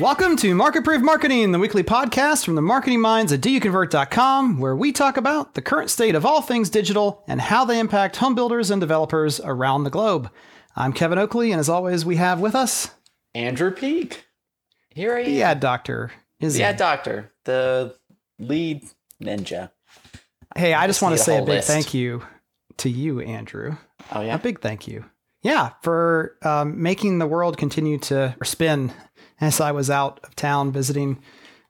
Welcome to Market Proof Marketing, the weekly podcast from the marketing minds at doyouconvert.com, where we talk about the current state of all things digital and how they impact home builders and developers around the globe. I'm Kevin Oakley, and as always, we have with us Andrew Peak. Here I am. the ad doctor. Is the ad doctor, the lead ninja. Hey, I just just want to say a big list. thank you to you, Andrew. Oh yeah. A big thank you. Yeah, for um, making the world continue to spin as I was out of town visiting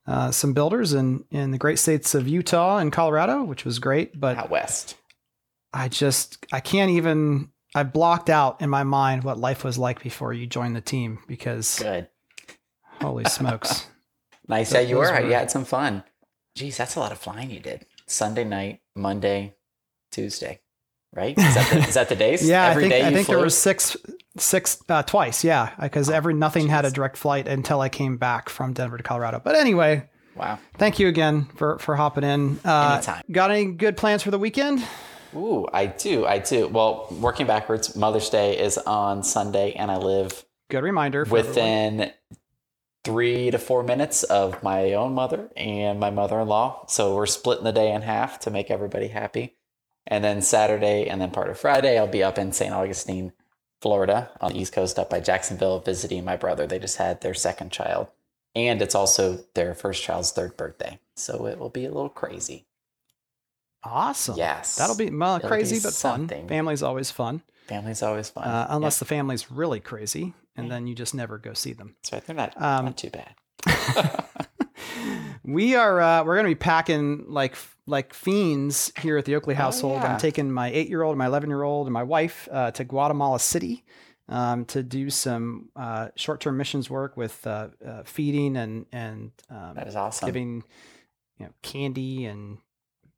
uh, some builders in, in the great states of Utah and Colorado, which was great. But Out west. I just, I can't even, I blocked out in my mind what life was like before you joined the team because Good. holy smokes. Nice. Th- Yeah, you were. were- You had some fun. Geez, that's a lot of flying you did. Sunday night, Monday, Tuesday. Right? Is that the, is that the days? Yeah, Every I think day I think there was six, six uh, twice. Yeah, because every nothing had a direct flight until I came back from Denver to Colorado. But anyway, Wow. thank you again for for hopping in. Uh, Anytime. Got any good plans for the weekend? Ooh, I do. I do. Well, working backwards, Mother's Day is on Sunday, and I live Good reminder. For everyone. within three to four minutes of my own mother and my mother-in-law so we're splitting the day in half to make everybody happy and then saturday and then part of friday i'll be up in st augustine florida on the east coast up by jacksonville visiting my brother. They just had their second child. And it's also their first child's third birthday. So it will be a little crazy. Awesome. yes. That'll be well, It'll crazy be but fun. Family's always fun, family's always fun. Uh, unless the family's really crazy, and then you just never go see them. that's right. They're not, um, not too bad we are uh, we're gonna be packing like like fiends here at the Oakley household. Oh, yeah. I'm taking my eight year old, my eleven year old, and my wife uh, to Guatemala City um, to do some uh, short term missions work with uh, uh, feeding and and um, that is awesome giving you know candy and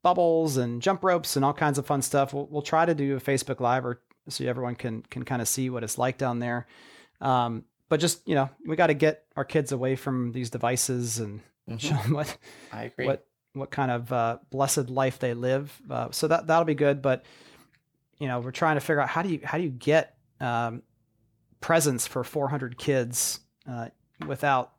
bubbles and jump ropes and all kinds of fun stuff. We'll, we'll try to do a Facebook Live or so everyone can can kind of see what it's like down there. Um, but just you know, we got to get our kids away from these devices and Mhm. show them what i agree what what kind of uh, blessed life they live. Uh, so that that'll be good. But you know, we're trying to figure out how do you how do you get um, presents for 400 kids uh, without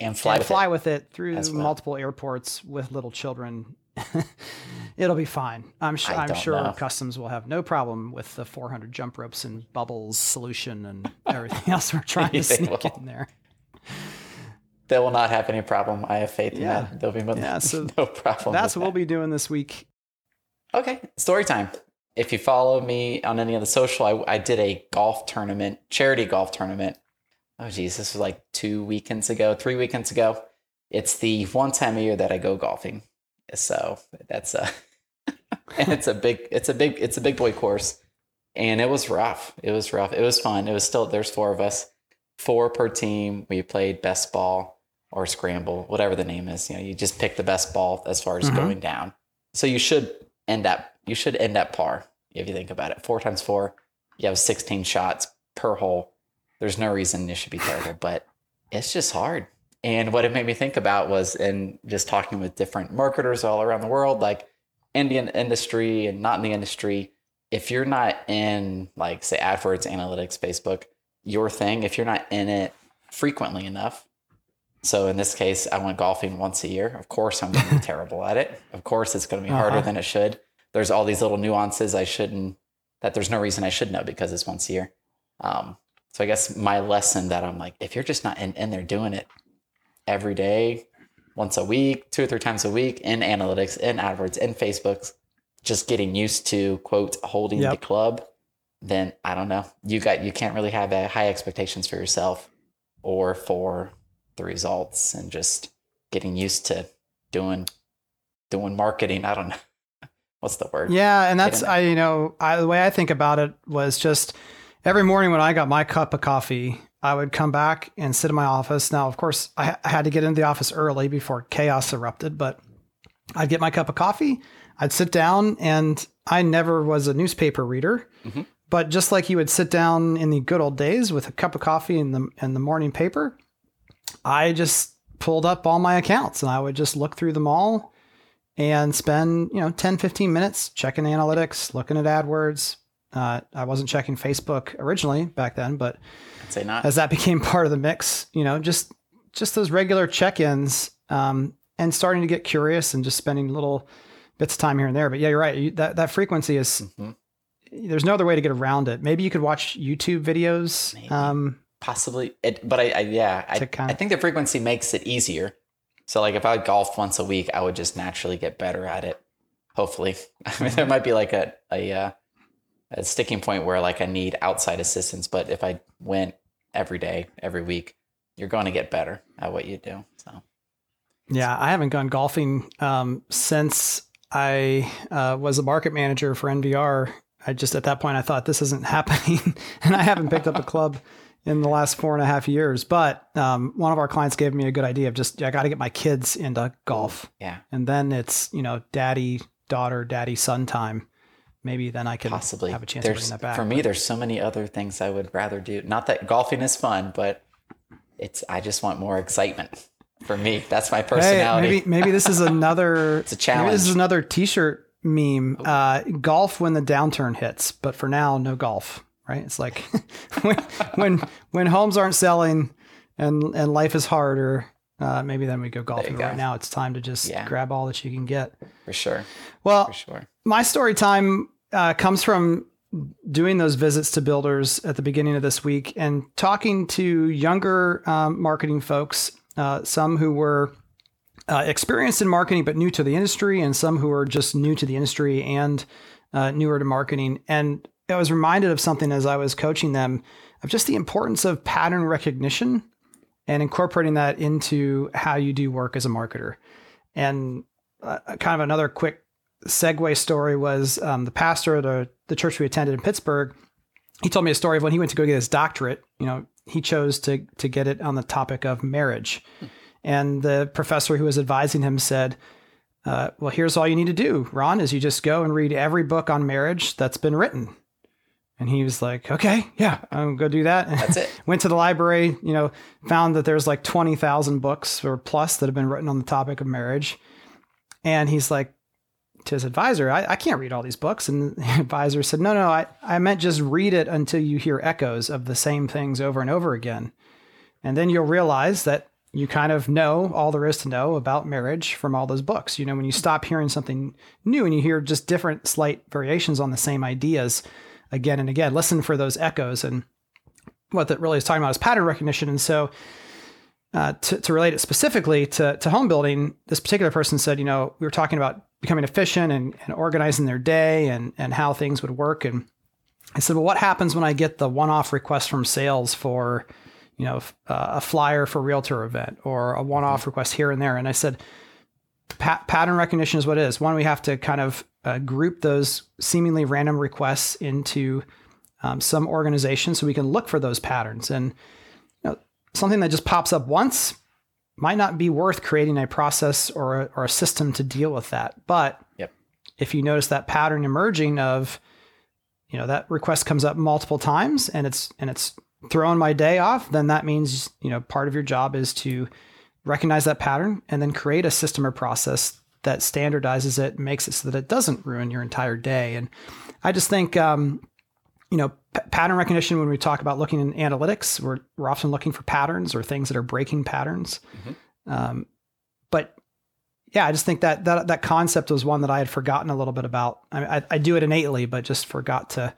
and fly and with fly it. with it through well. multiple airports with little children. It'll be fine. I'm I'm sure know. customs will have no problem with the 400 jump ropes and bubbles solution and everything else we're trying to sneak will. in there. They will not have any problem. I have faith in Yeah. that. They'll be Yeah, so no problem. That's what we'll be doing this week. Okay, story time. If you follow me on any of the social, I, I did a golf tournament, charity golf tournament. Oh geez, this was like two weekends ago, three weekends ago. It's the one time a year that I go golfing. So that's a, and it's a big, it's a big, it's a big boy course, and it was rough. It was rough. It was fun. It was still there's four of us, four per team. We played best ball or scramble, whatever the name is. You know, you just pick the best ball as far as Mhm. going down. So you should end up you should end up par if you think about it. Four times four, you have 16 shots per hole. There's no reason it should be terrible, but it's just hard. And what it made me think about was in just talking with different marketers all around the world, like Indian industry and not in the industry. If you're not in like say AdWords, analytics, Facebook, your thing, if you're not in it frequently enough, so in this case, I went golfing once a year. Of course, I'm going to be terrible at it. Of course, it's going to be harder Uh-huh. than it should. There's all these little nuances I shouldn't, that there's no reason I should know because it's once a year. Um, so I guess my lesson that I'm like, if you're just not in, in there doing it every day, once a week, two or three times a week in analytics, in AdWords, in Facebooks, just getting used to quote holding the club, then I don't know. You got you can't really have uh, high expectations for yourself or for the results and just getting used to doing doing marketing. I don't know. What's the word? Yeah, and that's. I you know I, the way I think about it was just every morning when I got my cup of coffee, I would come back and sit in my office. Now, of course, I, I had to get into the office early before chaos erupted, but I'd get my cup of coffee, I'd sit down, and I never was a newspaper reader. Mhm. But just like you would sit down in the good old days with a cup of coffee and the and the morning paper, I just pulled up all my accounts and I would just look through them all and spend, you know, 10, 15 minutes checking analytics, looking at AdWords. Uh, I wasn't checking Facebook originally back then, but I'd say not. as that became part of the mix, you know, just just those regular check-ins um, and starting to get curious and just spending little bits of time here and there. But yeah, you're right. You, that that frequency is hmm there's no other way to get around it. Maybe you could watch YouTube videos. Maybe. Um, Possibly, it, but I, I yeah, I, I think the frequency makes it easier. So like if I golf once a week, I would just naturally get better at it. Hopefully, I mean there might be like a a uh, a sticking point where like I need outside assistance, but if I went every day, every week, you're going to get better at what you do. So Yeah, I haven't gone golfing um, since I uh, was a market manager for NVR. I just at that point I thought this isn't happening, and I haven't picked up a club in the last four and a half years. But um, one of our clients gave me a good idea of just I got to get my kids into golf, yeah, and then it's you know daddy daughter, daddy son time. Maybe then I can possibly have a chance there's that back. for me. There's so many other things I would rather do. Not that golfing is fun, but it's I just want more excitement. For me, that's my Hey, personality. maybe maybe this is another It's a Maybe this is another T-shirt meme. Uh, golf when the downturn hits, but for now, no golf. Right? It's like when when when homes aren't selling and and life is harder. Uh, maybe then we go golfing. But Right now, it's time to just Yeah. grab all that you can get. for sure, Well, for sure. my story time uh, comes from doing those visits to builders at the beginning of this week and talking to younger um, marketing folks, uh, some who were uh, experienced in marketing but new to the industry, and some who are just new to the industry and uh, newer to marketing. And I was reminded of something as I was coaching them of just the importance of pattern recognition and incorporating that into how you do work as a marketer. And uh, kind of another quick segue story was um, the pastor of the, the church we attended in Pittsburgh. He told me a story of when he went to go get his doctorate. You know, he chose to to get it on the topic of marriage, and the professor who was advising him said, uh, "Well, here's all you need to do, Ron, is you just go and read every book on marriage that's been written." And he was like, "Okay, yeah, I'm gonna go do that." That's it. Went to the library, you know, found that there's like twenty thousand books or plus that have been written on the topic of marriage, and he's like to his advisor, I, I can't read all these books. And the advisor said, No, no, I, I meant just read it until you hear echoes of the same things over and over again. And then you'll realize that you kind of know all there is to know about marriage from all those books. You know, when you stop hearing something new and you hear just different slight variations on the same ideas again and again, listen for those echoes. And what that really is talking about is pattern recognition. And so, uh, to, to relate it specifically to, to home building, this particular person said, you know, we were talking about becoming efficient and, and organizing their day and, and how things would work. And I said, well, what happens when I get the one-off request from sales for, you know, uh, a flyer for a realtor event or a one-off request here and there? And I said, pa- pattern recognition is what it is. One, we have to kind of uh, group those seemingly random requests into um, some organization so we can look for those patterns. And you know, something that just pops up once might not be worth creating a process or a, or a system to deal with that. But Yep. if you notice that pattern emerging of, you know, that request comes up multiple times and it's and it's throwing my day off, then that means you know part of your job is to recognize that pattern and then create a system or process that standardizes it, makes it so that it doesn't ruin your entire day. And I just think, um, you know, p- pattern recognition. When we talk about looking in analytics, we're we're often looking for patterns or things that are breaking patterns. Um, but yeah, I just think that that that concept was one that I had forgotten a little bit about. I, mean, I, I do it innately, but just forgot to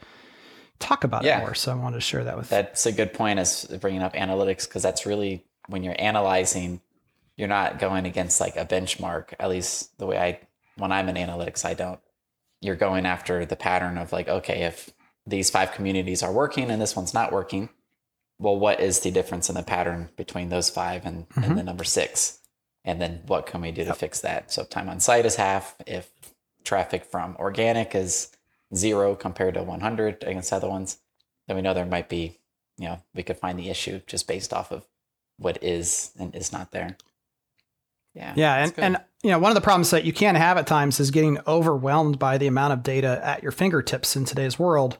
talk about Yeah. it more. So I wanted to share that with. You. That's a good point as bringing up analytics because that's really when you're analyzing, you're not going against like a benchmark. At least the way I, when I'm in analytics, I don't. You're going after the pattern of like, okay, if these five communities are working and this one's not working, well, what is the difference in the pattern between those five and, and mm-hmm. the number six? And then what can we do to fix that? So if time on site is half, if traffic from organic is zero compared to 100 against other ones, then we know there might be, you know, we could find the issue just based off of what is and is not there. Yeah. Yeah, and, and you know one of the problems that you can have at times is getting overwhelmed by the amount of data at your fingertips in today's world.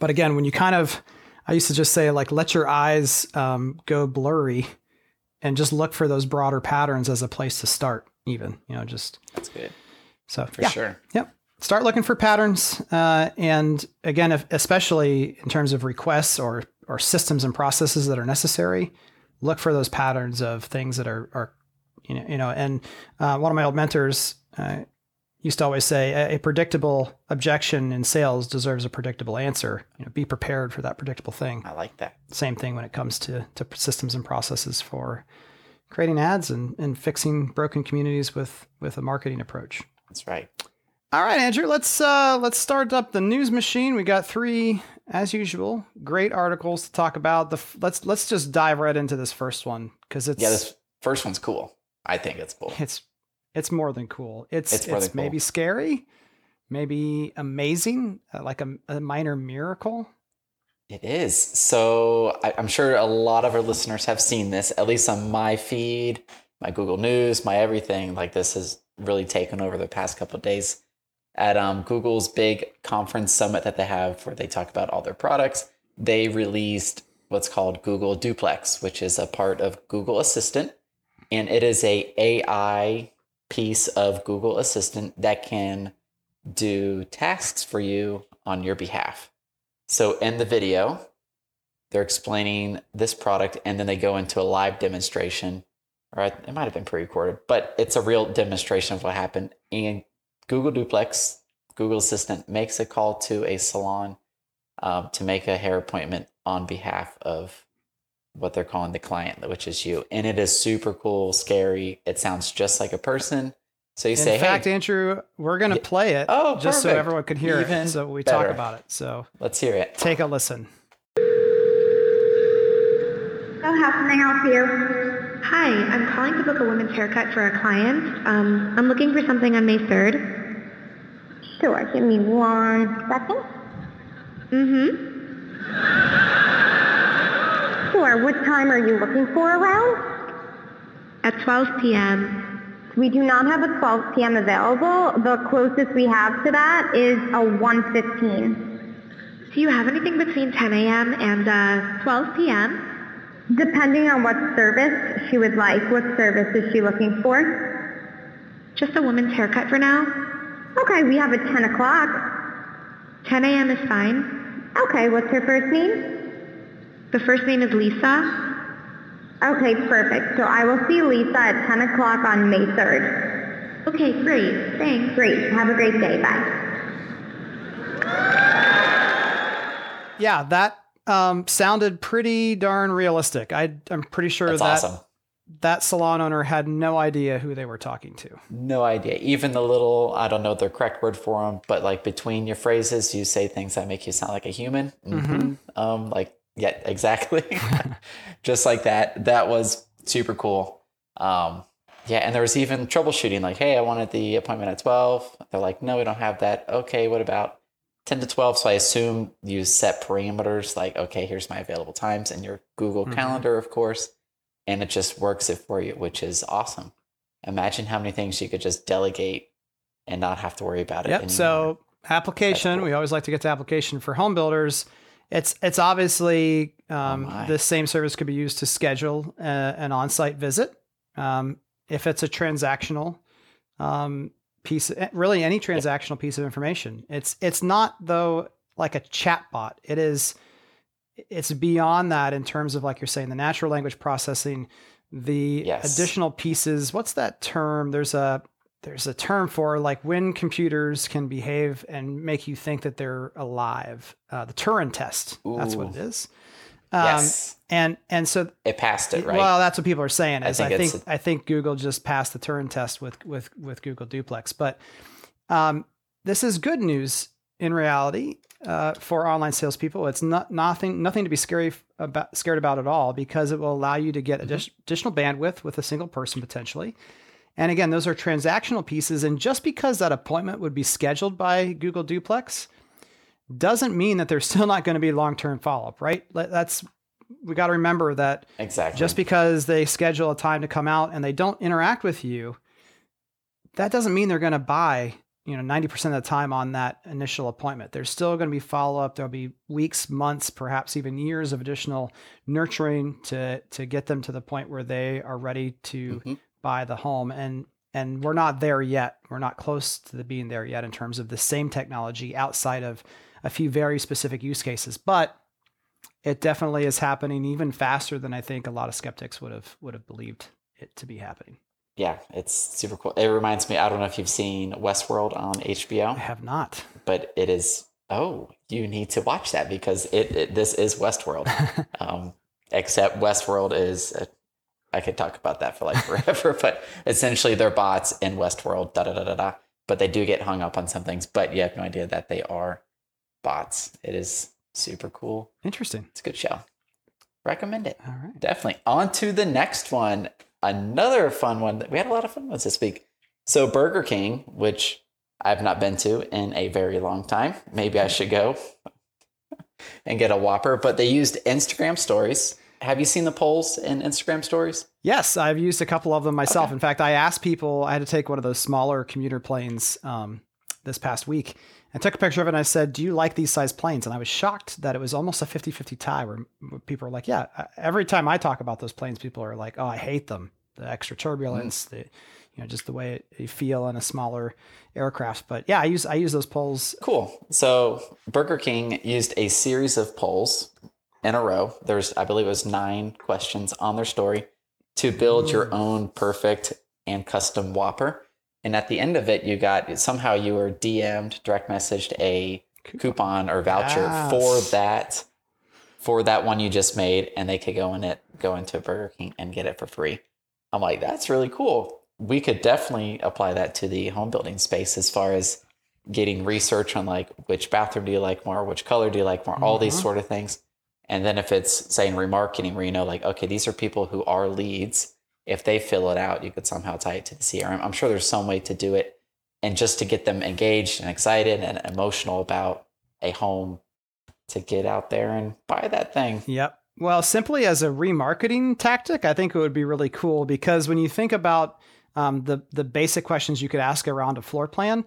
But again, when you kind of, I used to just say like let your eyes um, go blurry, and just look for those broader patterns as a place to start. Even you know just that's good so for yeah, sure. Yep. Start looking for patterns, uh, and again, if, especially in terms of requests or or systems and processes that are necessary, look for those patterns of things that are are you know you know. And uh, one of my old mentors uh, used to always say, a, a predictable objection in sales deserves a predictable answer. You know, be prepared for that predictable thing. I like that. Same thing when it comes to to systems and processes for creating ads and, and fixing broken communities with with a marketing approach. That's right. All right, Andrew, let's uh, let's start up the news machine. We got three, as usual, great articles to talk about. The f- let's let's just dive right into this first one because it's Yeah, this first one's cool. I think it's cool. it's it's more than cool. It's It's it's, cool. maybe scary, maybe amazing, uh, like a, a minor miracle. It is. So I, I'm sure a lot of our listeners have seen this, at least on my feed, my Google News, my everything. Like this has really taken over the past couple of days at um, Google's big conference summit that they have where they talk about all their products. They released what's called Google Duplex, which is a part of Google Assistant. And it is a AI piece of Google Assistant that can do tasks for you on your behalf. So in the video, they're explaining this product and then they go into a live demonstration, or it might have been pre recorded, but it's a real demonstration of what happened. And Google Duplex, Google Assistant, makes a call to a salon um, to make a hair appointment on behalf of what they're calling the client, which is you. And it is super cool, scary. It sounds just like a person. So you In say, fact, hey, Andrew, we're gonna Yeah. play it Oh, just so everyone could hear Even it. So we talk about it. So let's hear it. take a listen. So how can I help you? Hi, I'm calling to book a women's haircut for a client. Um, I'm looking for something on May 3rd. Sure, give me one second. Mm-hmm. Sure, what time are you looking for around? At 12 p.m. We do not have a 12 p.m. available. The closest we have to that is a 1.15. Do you have anything between 10 a.m. and uh, 12 p.m.? Depending on what service she would like, what service is she looking for? Just a woman's haircut for now. Okay, we have a 10 o'clock. 10 a.m. is fine. Okay, what's her first name? The first name is Lisa. Okay, perfect. So I will see Lisa at 10 o'clock on May 3rd. Okay, great. Thanks. Great, have a great day, bye. Yeah, that um, sounded pretty darn realistic. I, I'm pretty sure That's that awesome. that salon owner had no idea who they were talking to. No idea. Even the little, I don't know the correct word for them, but like between your phrases, you say things that make you sound like a human. Mhm. Um, like, yeah, exactly. Just like that. That was super cool. Um, yeah, and there was even troubleshooting like, hey, I wanted the appointment at 12. They're like, no, we don't have that. Okay, what about 10 to 12? So I assume you set parameters like, okay, here's my available times and your Google Mhm. Calendar, of course. And it just works it for you, which is awesome. Imagine how many things you could just delegate and not have to worry about it. Yep. anymore. So application, cool. we always like to get to application for home builders. It's it's obviously um, Oh the same service could be used to schedule a, an on-site visit. Um, if it's a transactional um, piece, eh, really any transactional piece of information. It's it's not though like a chat bot. It is it's beyond that in terms of like you're saying the natural language processing, the Yes. additional pieces. What's that term? There's a there's a term for like when computers can behave and make you think that they're alive. Uh, the Turing test. That's what it is. Um, yes, And and so it passed it, right? well, that's what people are saying. I Is I think think I think, Google just passed the Turing test with with with Google Duplex, but um, this is good news in reality uh, for online salespeople. It's not nothing nothing to be scary about scared about at all because it will allow you to get Mm-hmm. additional bandwidth with a single person potentially. And again, those are transactional pieces. And just because that appointment would be scheduled by Google Duplex doesn't mean that there's still not going to be long term follow up, right? That's we got to remember that exactly. just because they schedule a time to come out and they don't interact with you, that doesn't mean they're going to buy, you know, 90% of the time on that initial appointment. There's still going to be follow up. There'll be weeks, months, perhaps even years of additional nurturing to to get them to the point where they are ready to Mhm. Buy the home and and we're not there yet. We're not close to the being there yet in terms of the same technology outside of a few very specific use cases. But it definitely is happening even faster than I think a lot of skeptics would have would have believed it to be happening. Yeah, it's super cool. It reminds me. I don't know if you've seen Westworld on HBO. I have not. but it is. Oh, you need to watch that because it, it this is Westworld. um, except Westworld is. A, I could talk about that for like forever, but essentially they're bots in Westworld. Da da da da da. But they do get hung up on some things. But you have no idea that they are bots. It is super cool. Interesting. It's a good show. Recommend it. All right. Definitely. On to the next one. Another fun one. We had a lot of fun ones this week. So Burger King, which I've not been to in a very long time. Maybe I should go and get a Whopper. But they used Instagram stories. Have you seen the polls in Instagram stories? Yes, I've used a couple of them myself. Okay. In fact, I asked people. I had to take one of those smaller commuter planes um, this past week. and took a picture of it and I said, "Do you like these size planes?" And I was shocked that it was almost a 50-50 tie where people are like, "Yeah." Every time I talk about those planes, people are like, "Oh, I hate them. The extra turbulence, the you know, just the way it, you feel in a smaller aircraft." But yeah, I use I use those polls. Cool. So Burger King used a series of polls in a row. There's, I believe it was nine questions on their story to build your own perfect and custom Whopper. And at the end of it, you got somehow you were DM'd, direct messaged a coupon or voucher Yes. for that for that one you just made, and they could go in it, go into Burger King and get it for free. I'm like, that's really cool. We could definitely apply that to the home building space as far as getting research on like which bathroom do you like more, which color do you like more, all these mm-hmm. sort of things. And then if it's saying remarketing where you know like, okay, these are people who are leads. If they fill it out, you could somehow tie it to the CRM. I'm sure there's some way to do it. And just to get them engaged and excited and emotional about a home to get out there and buy that thing. Yep. Well, simply as a remarketing tactic, I think it would be really cool because when you think about um, the the basic questions you could ask around a floor plan,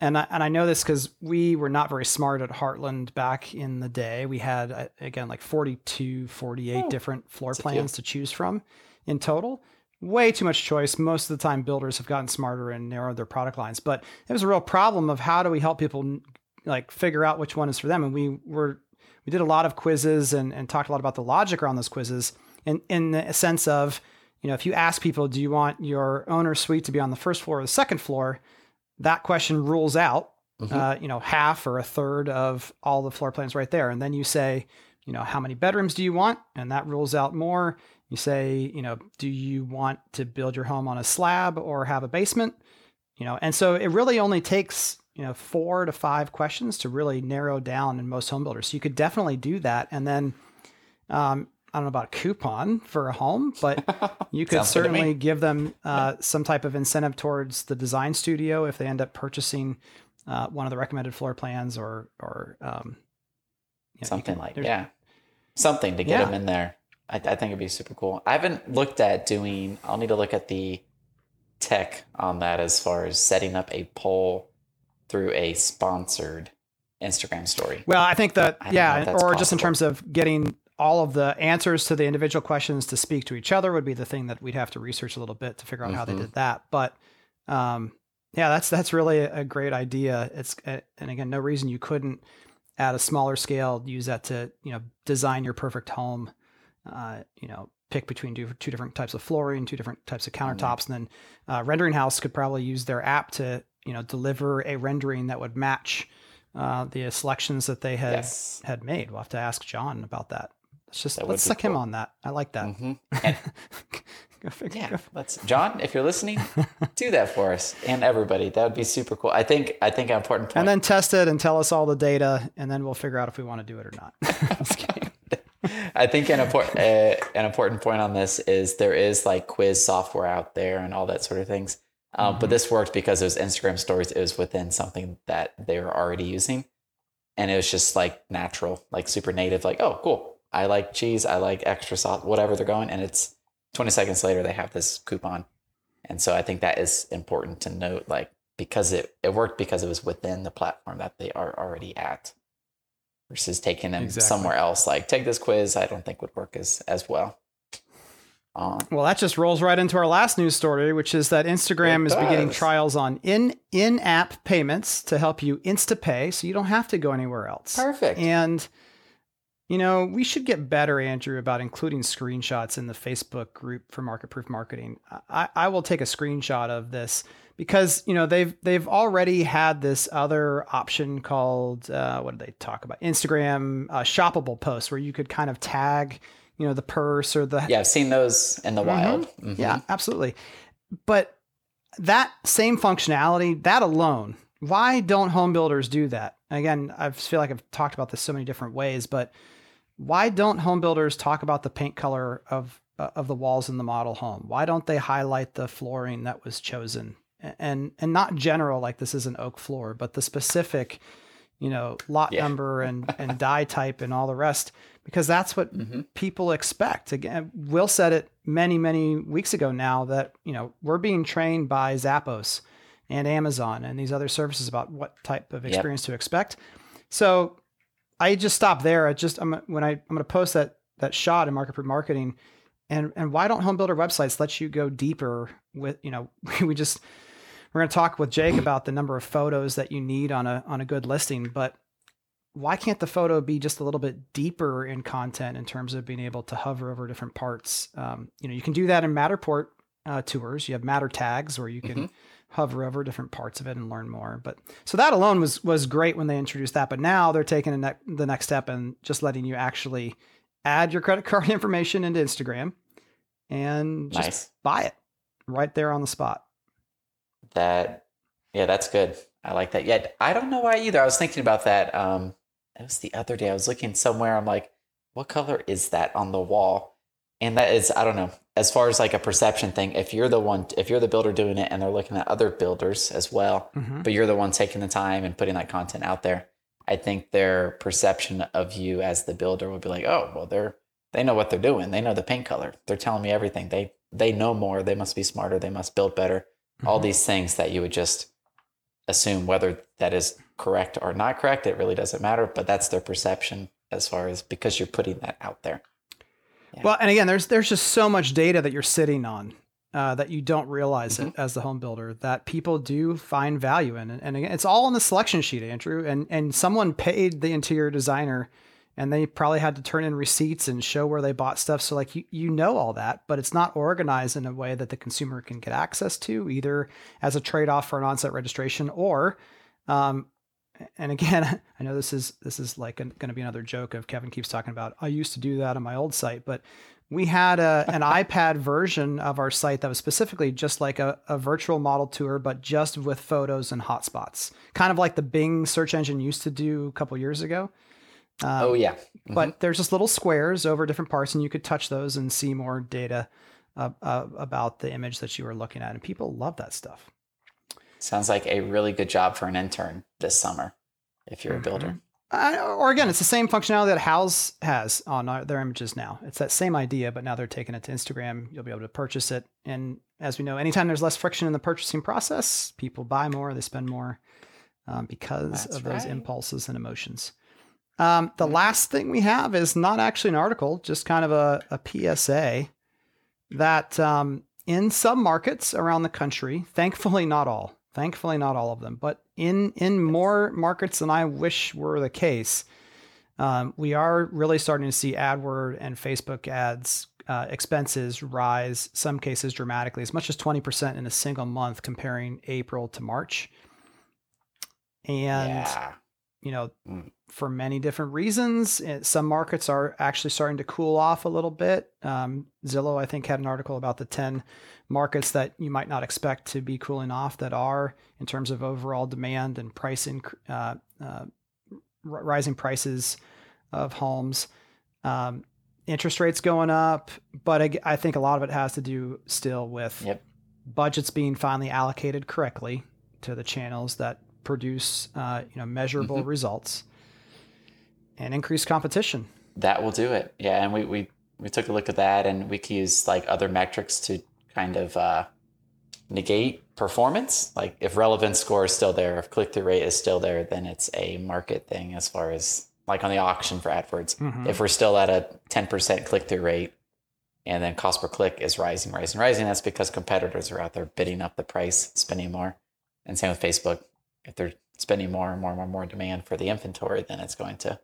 and I, and I know this because we were not very smart at Heartland back in the day. We had uh, again like 42, 48 Oh, different floor plans to choose from in total. Way too much choice. Most of the time, builders have gotten smarter and narrowed their product lines. But it was a real problem of how do we help people like figure out which one is for them. And we were we did a lot of quizzes and, and talked a lot about the logic around those quizzes in, in the sense of, you know, if you ask people, do you want your owner suite to be on the first floor or the second floor? That question rules out, Mhm. uh, you know, half or a third of all the floor plans right there. And then you say, you know, how many bedrooms do you want? And that rules out more. You say, you know, do you want to build your home on a slab or have a basement? You know, and so it really only takes, you know, four to five questions to really narrow down in most home builders. So you could definitely do that. And then um, I don't know about a coupon for a home, but you could Sounds good to me. certainly give them uh, some type of incentive towards the design studio if they end up purchasing uh, one of the recommended floor plans or or um, you know, something can- like yeah. Something to get Yeah. them in there. I, I think it'd be super cool. I haven't looked at doing i'll need to look at the tech on that as far as setting up a poll through a sponsored instagram story. Well, I think that I yeah, or just in terms of getting all of the answers to the individual questions to speak to each other would be the thing that we'd have to research a little bit to figure out how they Mhm. did that. But um, yeah, that's that's really a, great idea. It's uh, and again, no reason you couldn't at a smaller scale use that to you know design your perfect home. Uh, you know, pick between two, two different types of flooring, two different types of countertops, and then uh, rendering house could probably use their app to you know deliver a rendering that would match uh, the selections that they had yes had made. We'll have to ask John about that. Let's just let's be stick him on that. I like that. hmm And Go figure- yeah go let's john if you're listening do that for us and everybody that would be super cool i think i think an important point. And then test it and tell us all the data, and then we'll figure out if we want to do it or not. I think an important uh, an important point on this is there is like quiz software out there and all that sort of things. Um, But this worked because it was Instagram stories. It was within something that they were already using, and it was just like natural, like super native. Like, oh, cool. I like cheese. I like extra sauce. Whatever they're going, and it's twenty seconds later they have this coupon, and so I think that is important to note. Like because it it worked because it was within the platform that they are already at versus taking them Exactly. somewhere else. Like take this quiz, I don't think would work as as well. Um, Well, that just rolls right into our last news story, which is that Instagram is beginning trials on in in app payments to help you insta pay, so you don't have to go anywhere else. perfect. And You know, we should get better, Andrew, about including screenshots in the Facebook group for market proof marketing. I, I will take a screenshot of this because you know they've they've already had this other option called uh, what did they talk about? Instagram uh, shoppable posts where you could kind of tag you know the purse or the Yeah, I've seen those in the wild. Mhm. yeah, absolutely. But that same functionality, that alone, why don't home builders do that? Again, I feel like I've talked about this so many different ways, but why don't home builders talk about the paint color of uh, of the walls in the model home? Why don't they highlight the flooring that was chosen? And and not general like this is an oak floor, but the specific, you know, lot Yeah. number and and die type and all the rest because that's what Mhm. people expect. Again, Will said it many, many weeks ago now that, you know, we're being trained by Zappos and Amazon and these other services about what type of Yep. experience to expect. So I just stop there. I just I'm when I I'm going to post that that shot in market proof marketing and and why don't home builder websites let you go deeper with, you know, we just we're going to talk with Jake about the number of photos that you need on a on a good listing, but why can't the photo be just a little bit deeper in content in terms of being able to hover over different parts? Um, you know, you can do that in Matterport uh, tours. You have Mattertags where you can hover over different parts of it and learn more. But so that alone was was great when they introduced that. But now they're taking the, ne- the next step and just letting you actually add your credit card information into Instagram and just Nice. buy it right there on the spot. That, yeah, that's good. I like that. Yeah, I don't know why either. I was thinking about that. Um, it was the other day. I was looking somewhere. I'm like, what color is that on the wall? And that is, I don't know. As far as like a perception thing, if you're the one, if you're the builder doing it, and they're looking at other builders as well, Mhm. but you're the one taking the time and putting that content out there, I think their perception of you as the builder would be like, oh, well, they're they know what they're doing. They know the paint color. They're telling me everything. They they know more. They must be smarter. They must build better. All Mhm. these things that you would just assume whether that is correct or not correct. It really doesn't matter. But that's their perception as far as because you're putting that out there. Yeah. Well, and again, there's there's just so much data that you're sitting on uh, that you don't realize it Mm-hmm. as the home builder that people do find value in, and, and again, it's all on the selection sheet, Andrew. And and someone paid the interior designer, and they probably had to turn in receipts and show where they bought stuff. So like you you know all that, but it's not organized in a way that the consumer can get access to, either as a trade off for an on-site registration or. Um, and again, I know this is this is like going to be another joke of Kevin keeps talking about. I used to do that on my old site, but we had a, an iPad version of our site that was specifically just like a, a virtual model tour, but just with photos and hotspots, kind of like the Bing search engine used to do a couple years ago. Um, oh yeah. but there's just little squares over different parts, and you could touch those and see more data uh, uh, about the image that you were looking at, and people love that stuff. Sounds like a really good job for an intern this summer if you're a builder. Uh, or again, it's the same functionality that Houzz has on our, their images now. It's that same idea, but now they're taking it to Instagram. You'll be able to purchase it, and as we know, anytime there's less friction in the purchasing process, people buy more, they spend more um, because That's of those right. impulses and emotions. Um, the last thing we have is not actually an article, just kind of a, a PSA that um, in some markets around the country, thankfully not all, thankfully not all of them, but in in more markets than I wish were the case, um, we are really starting to see AdWord and Facebook ads uh, expenses rise, some cases dramatically, as much as twenty percent in a single month, comparing April to March. And yeah. you know, Mm. for many different reasons. It- some markets are actually starting to cool off a little bit. Um, Zillow, I think, had an article about the 10 markets that you might not expect to be cooling off that are in terms of overall demand and pricing, uh, uh, r- rising prices of homes. Um, interest rates going up, but I, I think a lot of it has to do still with Yep. budgets being finally allocated correctly to the channels that produce uh, you know measurable Mhm. results and increased competition. That will do it. Yeah, and we we we took a look at that, and we can use like other metrics to kind of uh, negate performance. Like if relevance score is still there, if click through rate is still there, then it's a market thing as far as like on the auction for AdWords. Mhm. If we're still at a ten percent click through rate, and then cost per click is rising, rising, rising, that's because competitors are out there bidding up the price, spending more. And same with Facebook. If they're spending more and more and more and more demand for the inventory, then it's going to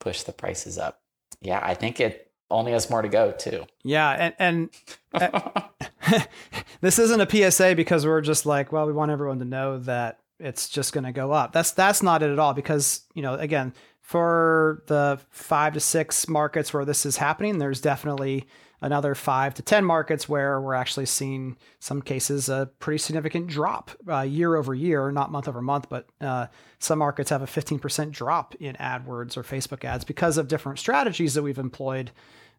push the prices up. Yeah, I think it only has more to go too. Yeah, and and uh, this isn't a PSA because we're just like, well, we want everyone to know that it's just going to go up. That's that's not it at all because, you know, again, for the 5 to 6 markets where this is happening, there's definitely another 5 to 10 markets where we're actually seeing some cases a pretty significant drop uh, year over year, not month over month, but uh, some markets have a 15% drop in AdWords or Facebook ads because of different strategies that we've employed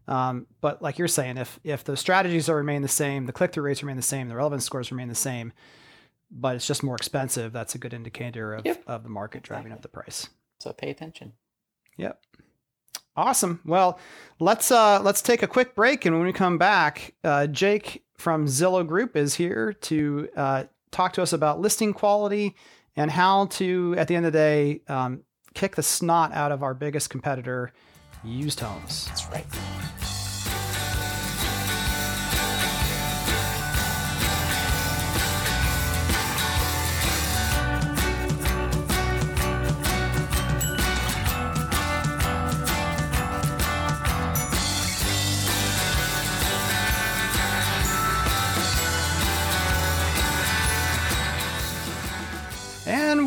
um, but like you're saying, if if the strategies are remain the same, the click through rates remain the same, the relevance scores remain the same, but it's just more expensive, that's a good indicator of, Yep. of the market driving up the price. So pay attention. Yep. Awesome. Well, let's uh let's take a quick break, and when we come back, uh, Jake from Zillow Group is here to uh, talk to us about listing quality and how to, at the end of the day, um, kick the snot out of our biggest competitor, used homes. That's right.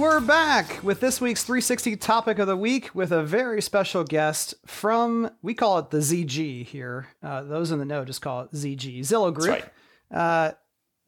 We're back with this week's 360 topic of the week with a very special guest from, we call it the ZG here. Uh, those in the know just call it ZG, Zillow Group. right. Uh,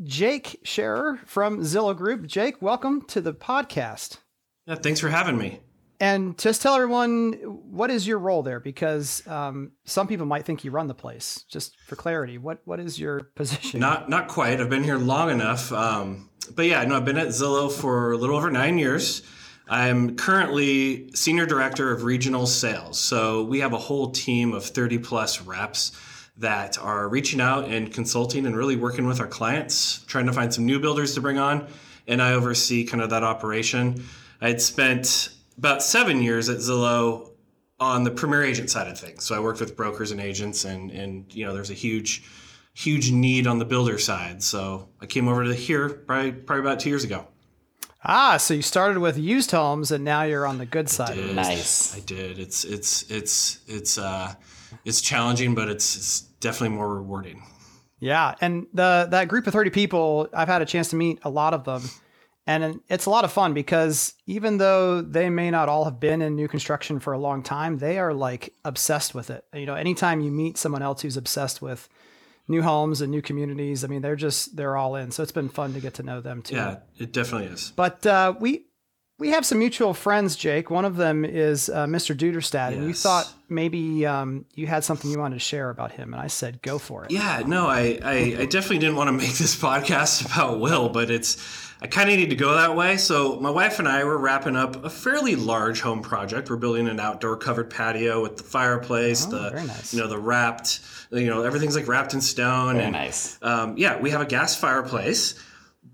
Jake Scherer from Zillow Group. Jake, welcome to the podcast. Yeah, thanks for having me. And just tell everyone what is your role there because um, some people might think you run the place. Just for clarity, what what is your position? Not not quite. I've been here long enough. Um, but yeah, no, I've been at Zillow for a little over nine years. I'm currently senior director of regional sales. So we have a whole team of 30 plus reps that are reaching out and consulting and really working with our clients, trying to find some new builders to bring on. And I oversee kind of that operation. I had spent about seven years at Zillow on the premier agent side of things. So I worked with brokers and agents, and and you know there's a huge, huge need on the builder side. So I came over to here probably probably about two years ago. ah, so you started with used homes and now you're on the good side. Did. Nice. I did. It's it's it's it's uh it's challenging, but it's it's definitely more rewarding. Yeah, and the that group of 30 people, I've had a chance to meet a lot of them. And it's a lot of fun because even though they may not all have been in new construction for a long time, they are like obsessed with it. You know, anytime you meet someone else who's obsessed with new homes and new communities, I mean, they're just they're all in. So it's been fun to get to know them too. Yeah, it definitely is. But uh, we we have some mutual friends, Jake. One of them is uh, Mr. Duderstadt, and you thought maybe um, you had something you wanted to share about him, and I said, "Go for it." Yeah, no, I, I, I definitely didn't want to make this podcast about Will, but it's I kind of need to go that way. So my wife and I were wrapping up a fairly large home project. We're building an outdoor covered patio with the fireplace, Oh, the nice. you know the wrapped, you know everything's like wrapped in stone. Very and, nice. Um, yeah, we have a gas fireplace,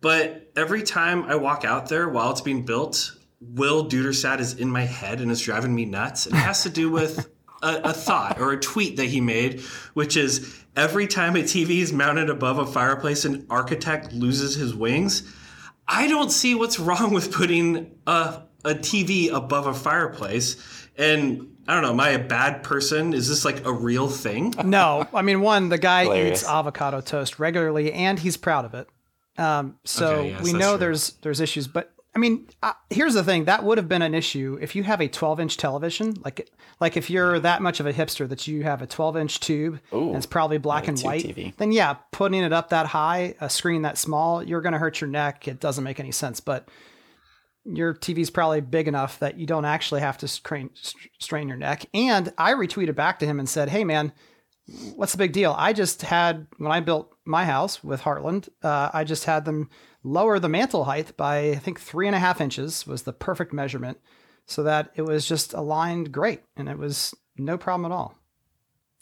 but every time I walk out there while it's being built, Will Duderstadt is in my head and is driving me nuts. It has to do with a, a thought or a tweet that he made, which is every time a TV is mounted above a fireplace, an architect loses his wings. I don't see what's wrong with putting a, a TV above a fireplace. And I don't know, am I a bad person? Is this like a real thing? No, I mean, one, the guy Hilarious. eats avocado toast regularly, and he's proud of it. Um, so Okay, yes, we know true. there's there's issues, but I mean, uh, here's the thing: that would have been an issue if you have a 12 inch television, like like if you're that much of a hipster that you have a 12 inch tube Ooh, and it's probably black and white. TV. Then yeah, putting it up that high, a screen that small, you're going to hurt your neck. It doesn't make any sense, but your TV's probably big enough that you don't actually have to strain, strain your neck. And I retweeted back to him and said, "Hey man, what's the big deal? I just had when I built my house with Heartland, uh, I just had them lower the mantle height by I think three and a half inches was the perfect measurement, so that it was just aligned great, and it was no problem at all.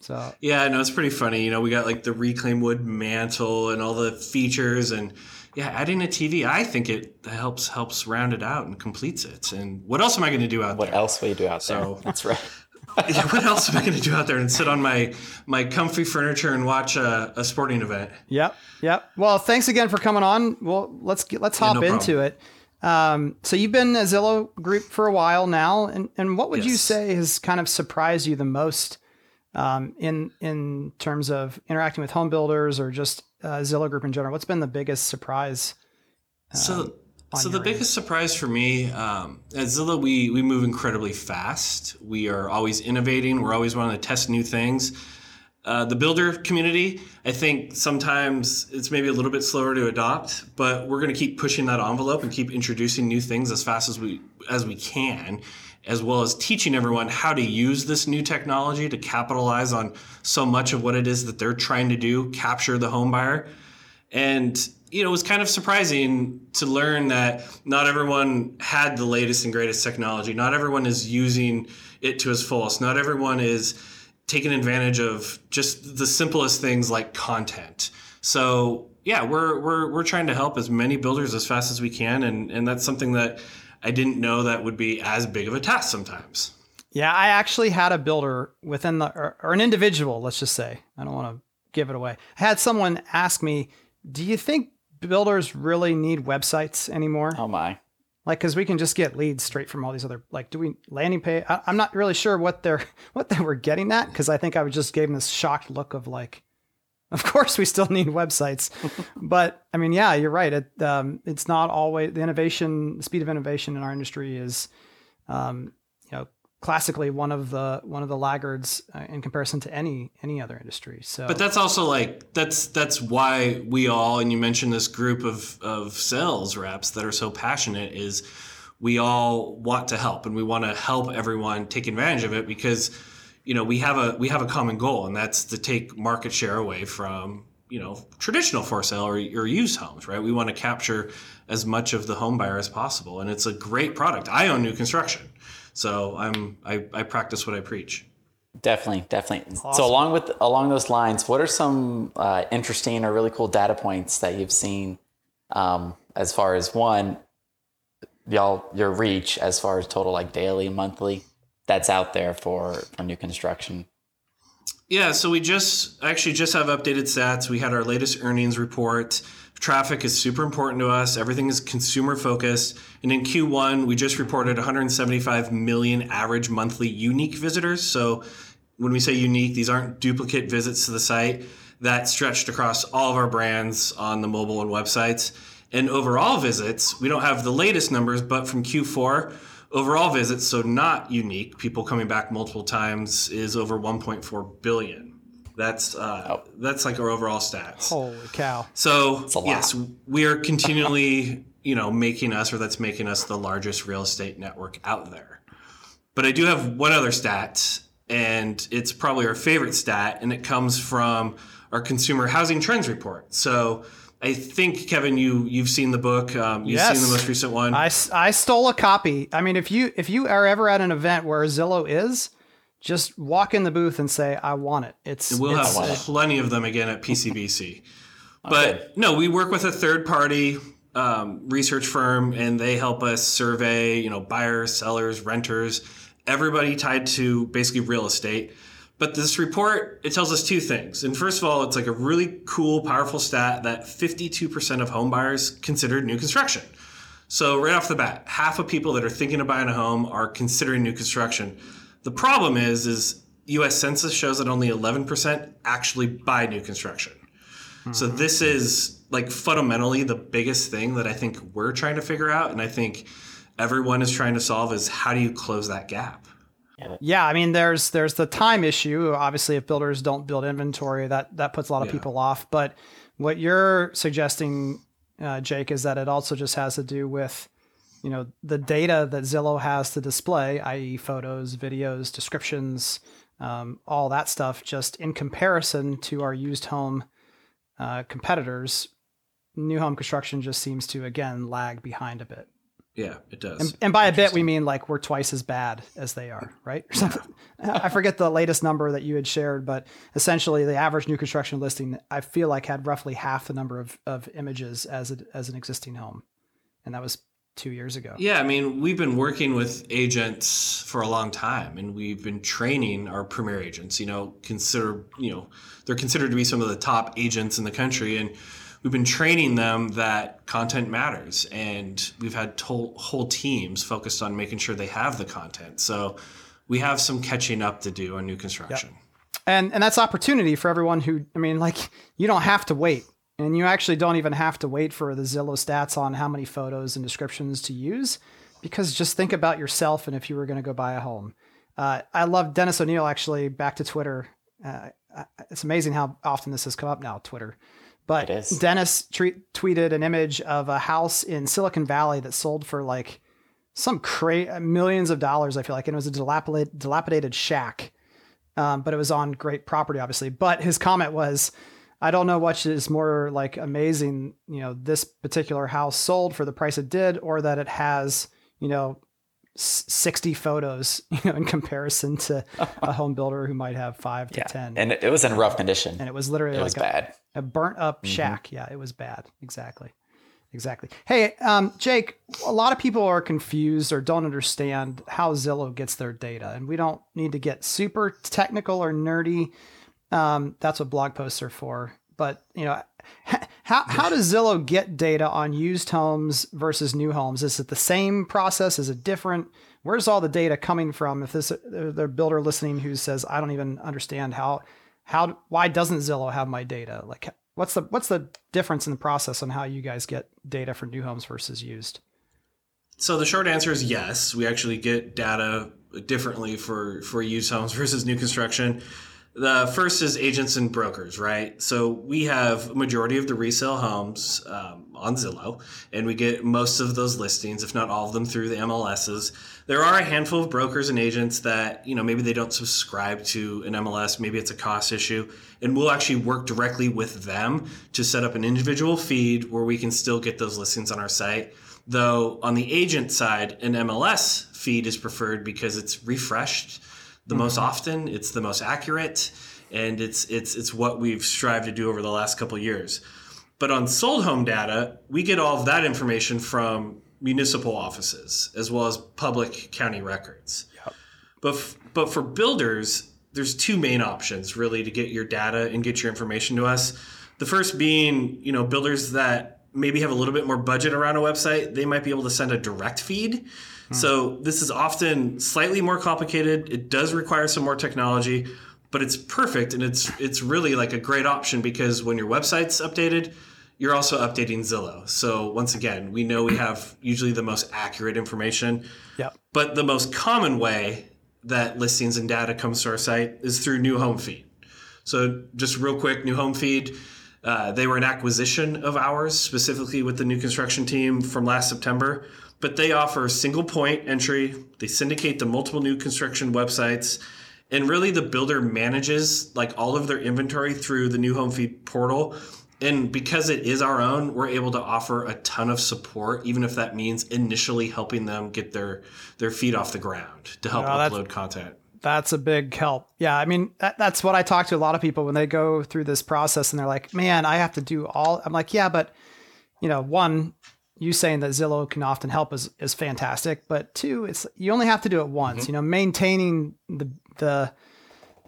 So Yeah, no, it's pretty funny. You know, we got like the reclaimed wood mantle and all the features, and yeah, adding a TV, I think it helps helps round it out and completes it. And what else am I going to do out What there? else will you do out there? So- That's right. Yeah, what else am I going to do out there and sit on my my comfy furniture and watch a, a sporting event? Yep, yep. Well, thanks again for coming on. Well, let's get, let's hop no into it. Um, so you've been a Zillow group for a while now, and and what would you say has kind of surprised you the most um, in in terms of interacting with home builders or just uh, Zillow group in general? What's been the biggest surprise? So, so the your biggest surprise for me um, at Zillow, we we move incredibly fast. We are always innovating. We're always wanting to test new things. Uh, the builder community, I think sometimes it's maybe a little bit slower to adopt, but we're going to keep pushing that envelope and keep introducing new things as fast as we as we can, as well as teaching everyone how to use this new technology to capitalize on so much of what it is that they're trying to do, capture the home buyer. And you know, it was kind of surprising to learn that not everyone had the latest and greatest technology. Not everyone is using it to its fullest. Not everyone is taking advantage of just the simplest things like content. So yeah, we're we're we're trying to help as many builders as fast as we can, and and that's something that I didn't know that would be as big of a task sometimes. Yeah, I actually had a builder within the or, or an individual. Let's just say I don't want to give it away. I had someone ask me, "Do you think builders really need websites anymore?" Oh my. like because we can just get leads straight from all these other like do we landing page I, i'm not really sure what they're what they were getting at because i think i just gave them this shocked look of like of course we still need websites but i mean yeah you're right it um, it's not always the innovation the speed of innovation in our industry is um, classically one of the one of the laggards uh, in comparison to any any other industry. So But that's also like that's that's why we all and you mentioned this group of of sales reps that are so passionate is we all want to help and we want to help everyone take advantage of it because you know we have a we have a common goal and that's to take market share away from you know traditional for sale or, or used homes right? We want to capture as much of the home buyer as possible and it's a great product. I own new construction so i'm i, I practice what i preach Definitely, definitely. So along with along those lines, what are some uh, interesting or really cool data points that you've seen um, as far as one, y'all your reach as far as total like daily, monthly that's out there for for new construction? Yeah, so we just actually just have updated stats. We had our latest earnings report. Traffic is super important to us. Everything is consumer focused. And in Q1, we just reported 175 million average monthly unique visitors. So when we say unique, these aren't duplicate visits to the site. That stretched across all of our brands on the mobile and websites. And overall visits, we don't have the latest numbers, but from Q4, overall visits, so not unique, people coming back multiple times, is over 1.4 billion. That's uh, that's like our overall stats. holy cow So yes, we are continually, you know, making us, or that's making us the largest real estate network out there. But I do have one other stat, and it's probably our favorite stat, and it comes from our consumer housing trends report. So I think Kevin, you you've seen the book, um, you've Yes. seen the most recent one. I, I stole a copy. I mean, if you if you are ever at an event where Zillow is, just walk in the booth and say, "I want it." It's We'll it's, have plenty of them again at PCBC. but no, we work with a third party um, research firm, and they help us survey, you know, buyers, sellers, renters, everybody tied to basically real estate. But this report it tells us two things. And first of all, it's like a really cool, powerful stat that 52% of home buyers considered new construction. So right off the bat, half of people that are thinking of buying a home are considering new construction. The problem is, is U.S. Census shows that only 11% actually buy new construction. So this is like fundamentally the biggest thing that I think we're trying to figure out, and I think everyone is trying to solve is how do you close that gap? yeah. I mean, there's there's the time issue. Obviously, if builders don't build inventory, that that puts a lot of Yeah. people off. But what you're suggesting, uh, Jake, is that it also just has to do with you know the data that Zillow has to display, i.e., photos, videos, descriptions, um, all that stuff. Just in comparison to our used home uh, competitors, new home construction just seems to again lag behind a bit. Yeah, it does. And, and by a bit, we mean like we're twice as bad as they are, right? Or something. I forget the latest number that you had shared, but essentially, the average new construction listing I feel like had roughly half the number of, of images as a, as an existing home, and that was two years ago. Yeah, I mean, we've been working with agents for a long time and we've been training our premier agents, you know, consider, you know, they're considered to be some of the top agents in the country and we've been training them that content matters, and we've had to- whole teams focused on making sure they have the content. So we have some catching up to do on new construction. Yep. And and that's opportunity for everyone who I mean, like you don't have to wait. And you actually don't even have to wait for the Zillow stats on how many photos and descriptions to use because just think about yourself and if you were going to go buy a home. Uh, I love Dennis O'Neill actually back to Twitter. Uh, it's amazing how often this has come up now, Twitter. But Dennis tweeted an image of a house in Silicon Valley that sold for like some cra- millions of dollars, I feel like. And it was a dilapidated, dilapidated shack. Um, but it was on great property, obviously. But his comment was, I don't know which is more like amazing, you know, this particular house sold for the price it did, or that it has, you know, 60 photos, you know, in comparison to a home builder who might have five to yeah. 10. And it was in rough condition. And it was literally it like was a, bad. a burnt up mm-hmm. shack. Yeah, it was bad. Exactly. Exactly. Hey, um, Jake, a lot of people are confused or don't understand how Zillow gets their data. And we don't need to get super technical or nerdy um, that's what blog posts are for. But you know, how how does Zillow get data on used homes versus new homes? Is it the same process? Is it different? Where's all the data coming from? If this the builder listening who says I don't even understand how how why doesn't Zillow have my data? Like what's the what's the difference in the process on how you guys get data for new homes versus used? So the short answer is yes. We actually get data differently for for used homes versus new construction. The first is agents and brokers, right? So we have a majority of the resale homes um, on Zillow, and we get most of those listings, if not all of them, through the MLSs. There are a handful of brokers and agents that, you know, maybe they don't subscribe to an MLS, maybe it's a cost issue, and we'll actually work directly with them to set up an individual feed where we can still get those listings on our site. Though on the agent side, an MLS feed is preferred because it's refreshed the mm-hmm. most often. It's the most accurate, and it's it's it's what we've strived to do over the last couple years. But on sold home data, we get all of that information from municipal offices as well as public county records. Yep. But f- but for builders, there's two main options really to get your data and get your information to us. The first being, you know, builders that maybe have a little bit more budget around a website, they might be able to send a direct feed Hmm. So this is often slightly more complicated. It does require some more technology, but it's perfect and it's it's really like a great option because when your website's updated, you're also updating Zillow. So once again, we know we have usually the most accurate information. Yep. But the most common way that listings and data comes to our site is through New Home Feed. So just real quick, New Home Feed. Uh, they were an acquisition of ours, specifically with the new construction team from last September but they offer single point entry. They syndicate to multiple new construction websites. And really, the builder manages like all of their inventory through the new home feed portal. And because it is our own, we're able to offer a ton of support, even if that means initially helping them get their their feet off the ground to help upload content. That's a big help. Yeah, I mean that, that's what I talk to a lot of people when they go through this process and they're like, "Man, I have to do all." I'm like, "Yeah, but you know, one, you saying that Zillow can often help is, is fantastic, but two, it's you only have to do it once. Mm-hmm. You know, maintaining the the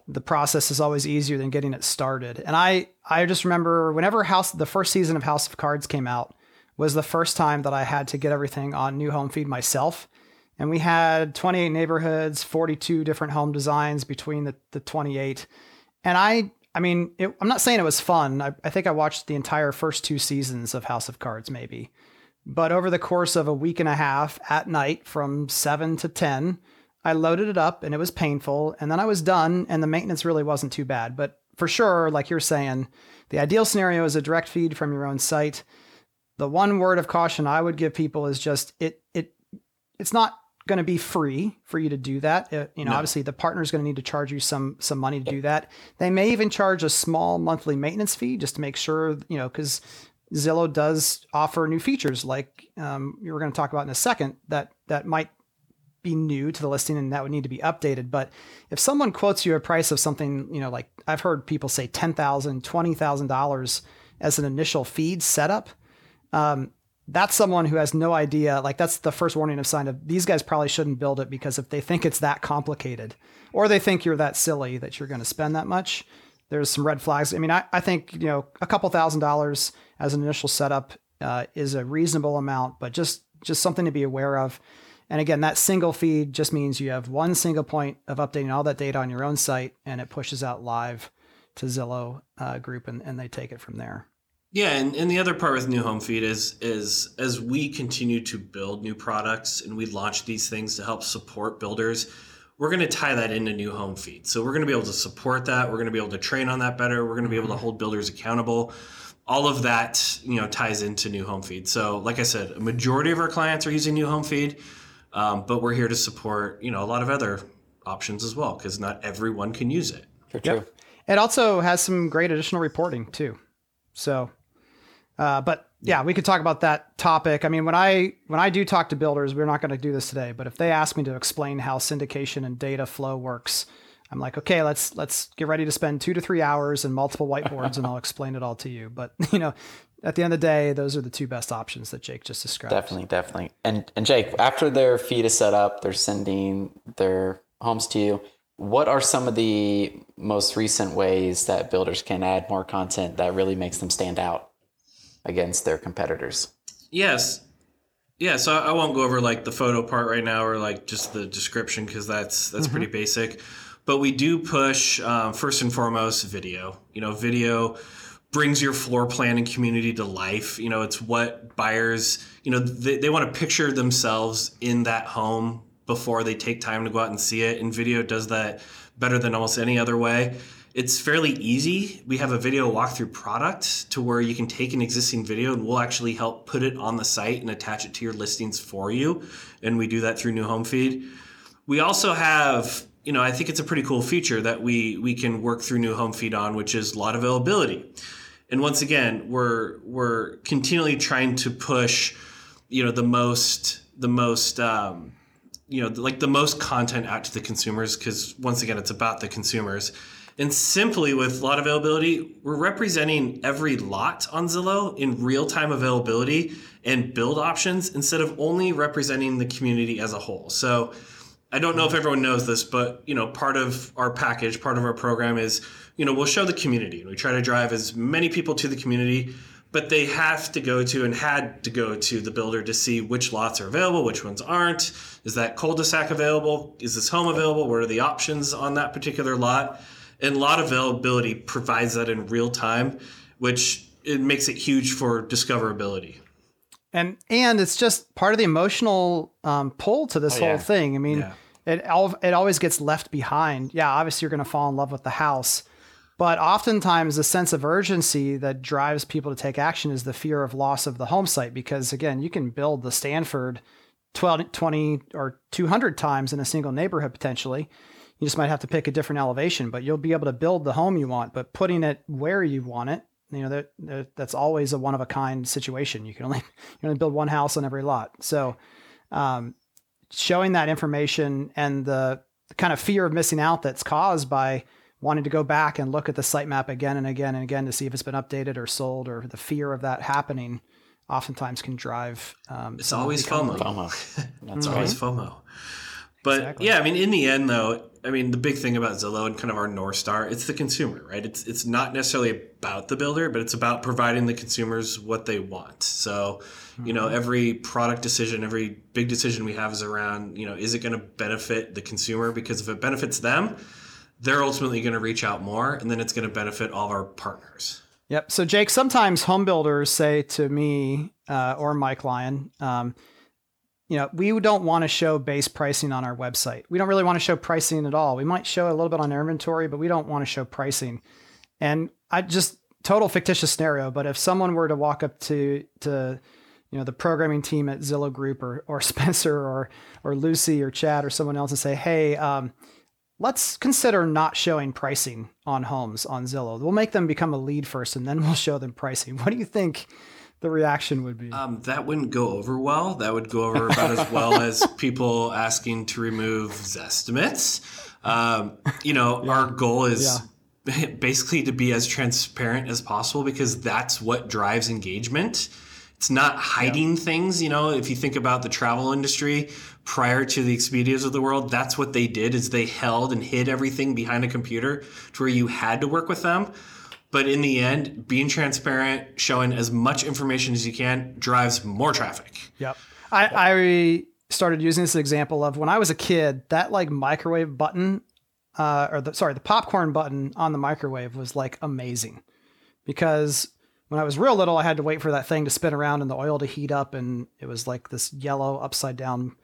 the process is always easier than getting it started. And I I just remember whenever House the first season of House of Cards came out was the first time that I had to get everything on new home feed myself. And we had 28 neighborhoods, 42 different home designs between the, the 28. And I I mean, it, I'm not saying it was fun. I, I think I watched the entire first two seasons of House of Cards, maybe. But over the course of a week and a half at night from 7 to 10, I loaded it up and it was painful. And then I was done and the maintenance really wasn't too bad. But for sure, like you're saying, the ideal scenario is a direct feed from your own site. The one word of caution I would give people is just it it it's not going to be free for you to do that. It, you know, no. obviously the partner is going to need to charge you some some money to do that. They may even charge a small monthly maintenance fee just to make sure, you know, cuz Zillow does offer new features like um, were going to talk about in a second that that might be new to the listing and that would need to be updated. But if someone quotes you a price of something, you know, like I've heard people say $10,000, $20,000 as an initial feed setup, um, that's someone who has no idea. Like that's the first warning of sign of these guys probably shouldn't build it because if they think it's that complicated or they think you're that silly that you're going to spend that much, there's some red flags. I mean, I, I think you know a couple thousand dollars as an initial setup uh, is a reasonable amount, but just just something to be aware of. And again, that single feed just means you have one single point of updating all that data on your own site, and it pushes out live to Zillow uh, group, and, and they take it from there. Yeah, and, and the other part with new home feed is is as we continue to build new products and we launch these things to help support builders, we're going to tie that into new home feed. So we're going to be able to support that. We're going to be able to train on that better. We're going to be able to hold builders accountable. All of that, you know, ties into new home feed. So, like I said, a majority of our clients are using new home feed, um, but we're here to support, you know, a lot of other options as well because not everyone can use it. For true. Yep. It also has some great additional reporting too. So, uh, but yeah, we could talk about that topic. I mean, when I when I do talk to builders, we're not going to do this today, but if they ask me to explain how syndication and data flow works, I'm like, okay, let's let's get ready to spend two to three hours and multiple whiteboards, and I'll explain it all to you. But you know, at the end of the day, those are the two best options that Jake just described. Definitely, definitely. And and Jake, after their feed is set up, they're sending their homes to you. What are some of the most recent ways that builders can add more content that really makes them stand out against their competitors? Yes. Yeah, so I won't go over like the photo part right now or like just the description because that's that's mm-hmm. pretty basic. But we do push um, first and foremost video. You know, video brings your floor plan and community to life. You know, it's what buyers, you know, they, they want to picture themselves in that home before they take time to go out and see it. And video does that better than almost any other way. It's fairly easy. We have a video walkthrough product to where you can take an existing video and we'll actually help put it on the site and attach it to your listings for you. And we do that through New Home Feed. We also have, you know, I think it's a pretty cool feature that we we can work through New Home Feed on, which is lot availability. And once again, we're we're continually trying to push, you know, the most the most um, you know like the most content out to the consumers because once again it's about the consumers and simply with lot availability we're representing every lot on zillow in real-time availability and build options instead of only representing the community as a whole so i don't know if everyone knows this but you know part of our package part of our program is you know we'll show the community and we try to drive as many people to the community but they have to go to and had to go to the builder to see which lots are available, which ones aren't. Is that cul-de-sac available? Is this home available? What are the options on that particular lot? And lot availability provides that in real time, which it makes it huge for discoverability. And and it's just part of the emotional um, pull to this oh, whole yeah. thing. I mean, yeah. it it always gets left behind. Yeah, obviously you're going to fall in love with the house but oftentimes, the sense of urgency that drives people to take action is the fear of loss of the home site. Because again, you can build the Stanford 12, 20 or 200 times in a single neighborhood potentially. You just might have to pick a different elevation, but you'll be able to build the home you want. But putting it where you want it, you know, that, that that's always a one of a kind situation. You can only you only build one house on every lot. So, um, showing that information and the, the kind of fear of missing out that's caused by wanting to go back and look at the sitemap again and again and again to see if it's been updated or sold or the fear of that happening oftentimes can drive um, it's always FOMO. FOMO. That's always FOMO. But exactly. yeah, I mean, in the end, though, I mean, the big thing about Zillow and kind of our north star, it's the consumer, right? It's it's not necessarily about the builder, but it's about providing the consumers what they want. So, you know, mm-hmm. every product decision, every big decision we have is around, you know, is it going to benefit the consumer? Because if it benefits them, they're ultimately going to reach out more and then it's going to benefit all of our partners. Yep. So, Jake, sometimes home builders say to me uh, or Mike Lyon, um, you know, we don't want to show base pricing on our website. We don't really want to show pricing at all. We might show a little bit on our inventory, but we don't want to show pricing. And I just total fictitious scenario, but if someone were to walk up to to you know the programming team at Zillow Group or or Spencer or or Lucy or Chad or someone else and say, hey, um, let's consider not showing pricing on homes on Zillow. We'll make them become a lead first and then we'll show them pricing. What do you think the reaction would be? Um, that wouldn't go over well. That would go over about as well as people asking to remove Zestimates. Um, you know, yeah. our goal is yeah. basically to be as transparent as possible because that's what drives engagement It's not hiding things, you know, if you think about the travel industry prior to the Expedias of the world, that's what they did is they held and hid everything behind a computer to where you had to work with them. But in the end, being transparent, showing as much information as you can drives more traffic. Yep. I, I started using this example of when I was a kid, that like microwave button, uh, or the, sorry, the popcorn button on the microwave was like amazing because when I was real little, I had to wait for that thing to spin around and the oil to heat up. And it was like this yellow upside down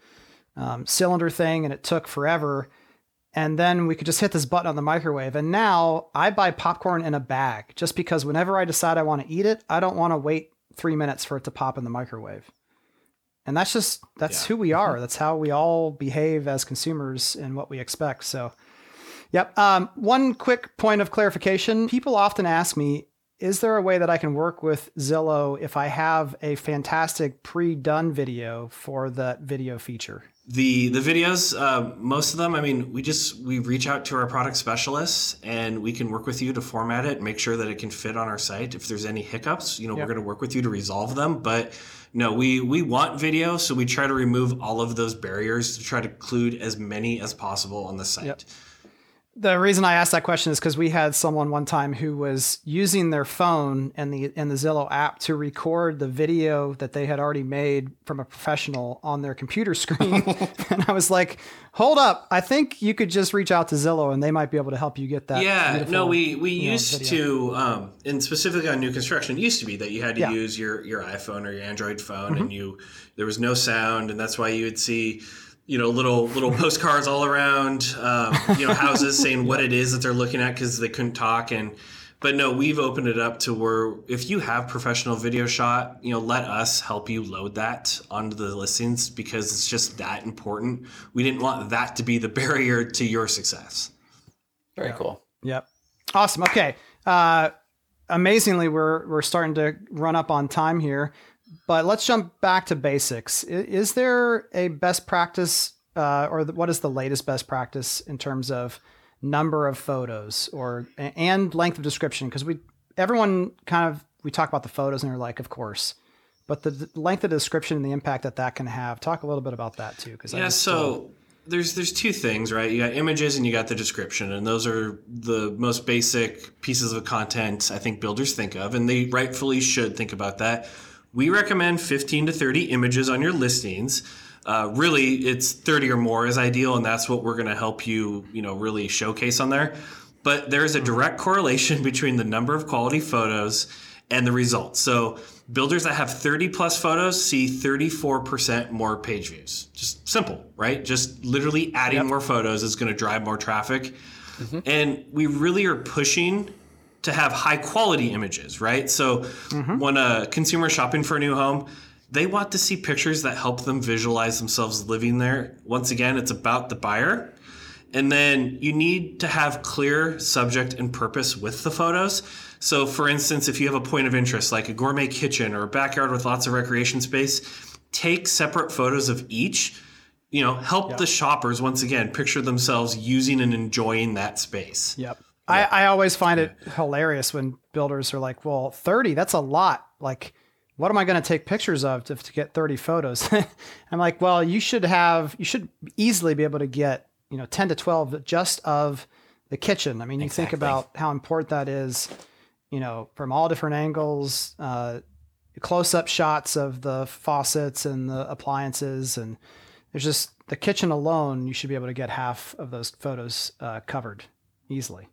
um, cylinder thing and it took forever. And then we could just hit this button on the microwave. And now I buy popcorn in a bag just because whenever I decide I want to eat it, I don't want to wait three minutes for it to pop in the microwave. And that's just, that's Yeah. who we are. That's how we all behave as consumers and what we expect. So, yep. Um, one quick point of clarification people often ask me, is there a way that I can work with Zillow if I have a fantastic pre-done video for that video feature? The the videos, uh, most of them, I mean, we just we reach out to our product specialists and we can work with you to format it, make sure that it can fit on our site. If there's any hiccups, you know, Yeah. we're going to work with you to resolve them. But no, we we want video, so we try to remove all of those barriers to try to include as many as possible on the site. Yep. The reason I asked that question is because we had someone one time who was using their phone and the and the Zillow app to record the video that they had already made from a professional on their computer screen, and I was like, "Hold up! I think you could just reach out to Zillow and they might be able to help you get that." Yeah, no, we we you know, used to, um, and specifically on new construction, it used to be that you had to Yeah. Mm-hmm. use your your iPhone or your Android phone, and you there was no sound, and that's why you would see, you know, little little postcards all around, um, you know, houses saying what it is that they're looking at because they couldn't talk, and but no, we've opened it up to where if you have professional video shot, you know, let us help you load that onto the listings because it's just that important. We didn't want that to be the barrier to your success. Very cool. Yep. Awesome. Okay. Uh, amazingly, we're we're starting to run up on time here, but let's jump back to basics. Is, there a best practice, uh, or the, what is the latest best practice in terms of number of photos or and length of description? Because we everyone kind of we talk about the photos and they're like, of course. But the the length of description and the impact that that can have. Talk a little bit about that too, because Yeah, so there's there's two things, right? You got images and you got the description, and those are the most basic pieces of content I think builders think of, and they rightfully should think about that. We recommend 15 to 30 images on your listings. Uh, really, it's 30 or more is ideal, and that's what we're going to help you, you know, really showcase on there. But there's a direct correlation between the number of quality photos and the results. So builders that have 30 plus photos see 34% more page views. Just simple, right? Just literally adding more photos is going to drive more traffic. And we really are pushing to have high quality images, right? So mm-hmm. when a consumer is shopping for a new home, they want to see pictures that help them visualize themselves living there. Once again, it's about the buyer. And then you need to have clear subject and purpose with the photos. So, for instance, if you have a point of interest like a gourmet kitchen or a backyard with lots of recreation space, take separate photos of each. You know, help the shoppers once again picture themselves using and enjoying that space. Yep. I, I always find it hilarious when builders are like, well, 30, that's a lot. Like, what am I going to take pictures of to, to get 30 photos? I'm like, well, you should have, you should easily be able to get, you know, 10 to 12 just of the kitchen. I mean, you think about how important that is, you know, from all different angles, uh, close up shots of the faucets and the appliances. And there's just the kitchen alone, you should be able to get half of those photos uh, covered easily.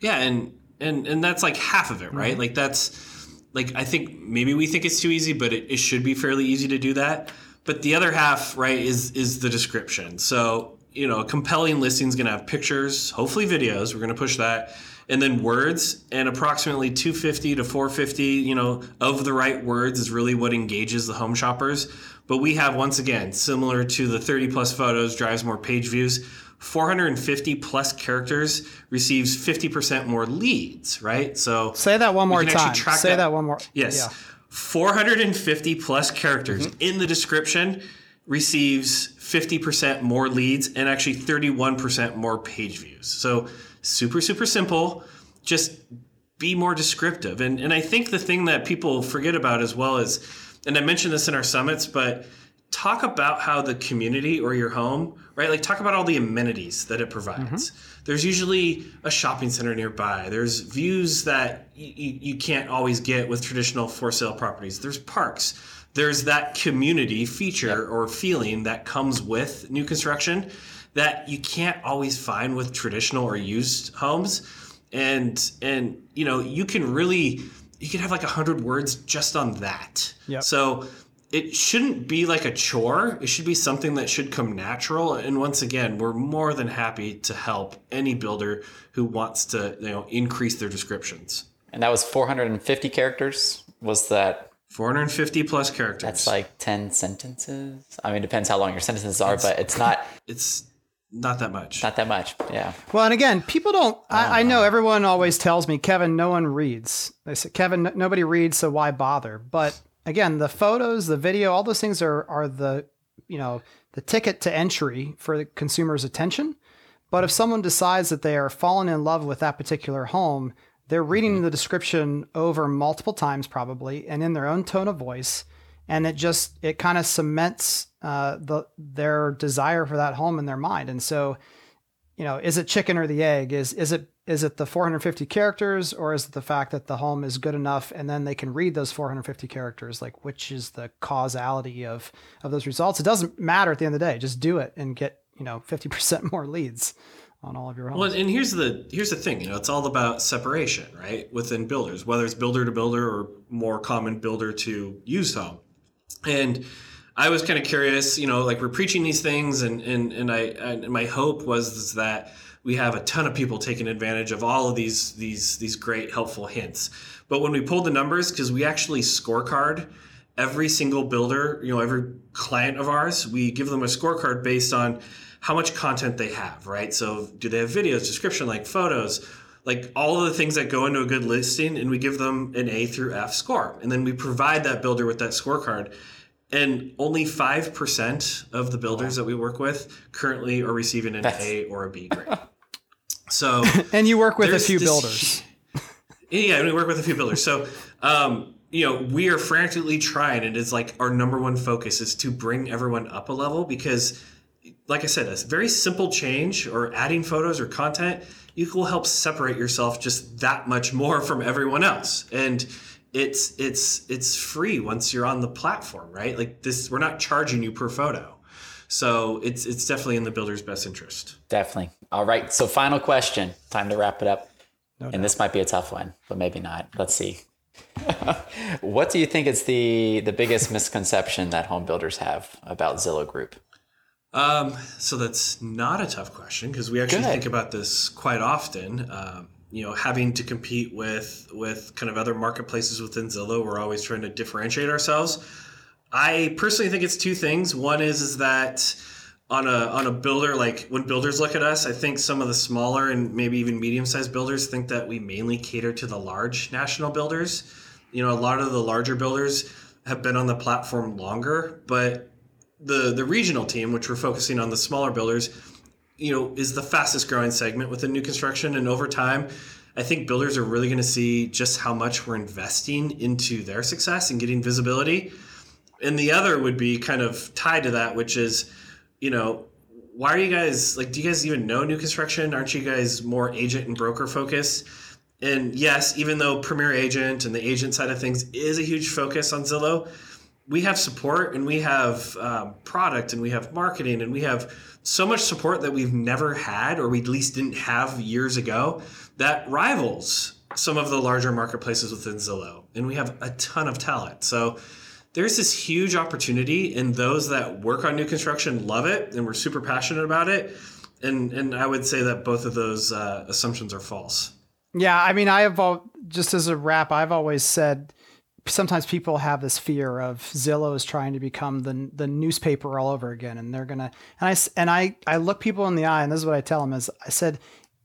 Yeah, and and and that's like half of it, right? Mm-hmm. Like that's like I think maybe we think it's too easy, but it, it should be fairly easy to do that. But the other half, right, is is the description. So you know, a compelling listing is going to have pictures, hopefully videos. We're going to push that, and then words, and approximately 250 to 450, you know, of the right words is really what engages the home shoppers. But we have once again, similar to the 30 plus photos drives more page views. 450 plus characters receives 50% more leads, right? So Say that one more time. Say that- that. one more. Yes. Yeah. 450 plus characters mm-hmm. in the description receives 50% more leads and actually 31% more page views. So super, super simple. Just be more descriptive. And, and I think the thing that people forget about as well is and I mentioned this in our summits, but talk about how the community or your home, right? Like talk about all the amenities that it provides. Mm-hmm. There's usually a shopping center nearby. There's views that y- you can't always get with traditional for sale properties. There's parks. There's that community feature or feeling that comes with new construction that you can't always find with traditional or used homes. And and you know, you can really you can have like a hundred words just on that. Yep. So it shouldn't be like a chore. It should be something that should come natural. And once again, we're more than happy to help any builder who wants to, you know, increase their descriptions. And that was 450 characters. Was that 450 plus characters? That's like 10 sentences. I mean, it depends how long your sentences are, it's, but it's not. It's not that much. Not that much. Yeah. Well, and again, people don't. I, I, uh-huh. know everyone always tells me, Kevin, no one reads. They say, Kevin, nobody reads, so why bother? But again, the photos, the video, all those things are are the you know the ticket to entry for the consumer's attention. But if someone decides that they are falling in love with that particular home, they're reading mm-hmm. the description over multiple times probably and in their own tone of voice, and it just it kind of cements uh, the their desire for that home in their mind. And so, you know, is it chicken or the egg? Is is it is it the 450 characters or is it the fact that the home is good enough and then they can read those 450 characters like which is the causality of of those results it doesn't matter at the end of the day just do it and get you know 50% more leads on all of your homes. Well, and here's the here's the thing, you know, it's all about separation, right? Within builders, whether it's builder to builder or more common builder to used home. And I was kind of curious, you know, like we're preaching these things and and and I and my hope was that we have a ton of people taking advantage of all of these these these great helpful hints. But when we pulled the numbers, because we actually scorecard every single builder, you know, every client of ours, we give them a scorecard based on how much content they have, right? So do they have videos, description, like photos, like all of the things that go into a good listing, and we give them an A through F score. And then we provide that builder with that scorecard. And only 5% of the builders that we work with currently are receiving an That's... A or a B grade. So, and you work with a few this, builders. Yeah, we work with a few builders. So, um, you know, we are frantically trying, and it's like our number one focus is to bring everyone up a level because, like I said, a very simple change or adding photos or content, you will help separate yourself just that much more from everyone else. And it's it's it's free once you're on the platform, right? Like this, we're not charging you per photo. So it's it's definitely in the builder's best interest. Definitely. All right. So final question. Time to wrap it up. No and this might be a tough one, but maybe not. Let's see. what do you think is the the biggest misconception that home builders have about Zillow Group? Um, so that's not a tough question because we actually Good. think about this quite often. Um, you know, having to compete with with kind of other marketplaces within Zillow, we're always trying to differentiate ourselves. I personally think it's two things. One is is that on a on a builder like when builders look at us, I think some of the smaller and maybe even medium sized builders think that we mainly cater to the large national builders. You know, a lot of the larger builders have been on the platform longer, but the the regional team, which we're focusing on the smaller builders, you know, is the fastest growing segment within new construction, and over time. I think builders are really going to see just how much we're investing into their success and getting visibility and the other would be kind of tied to that, which is, you know, why are you guys like? Do you guys even know new construction? Aren't you guys more agent and broker focused? And yes, even though Premier Agent and the agent side of things is a huge focus on Zillow, we have support and we have um, product and we have marketing and we have so much support that we've never had or we at least didn't have years ago that rivals some of the larger marketplaces within Zillow. And we have a ton of talent. So there's this huge opportunity and those that work on new construction love it and we're super passionate about it. And and i would say that both of those uh, assumptions are false. Yeah i mean i have all, just as a wrap i've always said sometimes people have this fear of zillow is trying to become the the newspaper all over again and they're gonna and i and i i look people in the eye and this is what i tell them is i said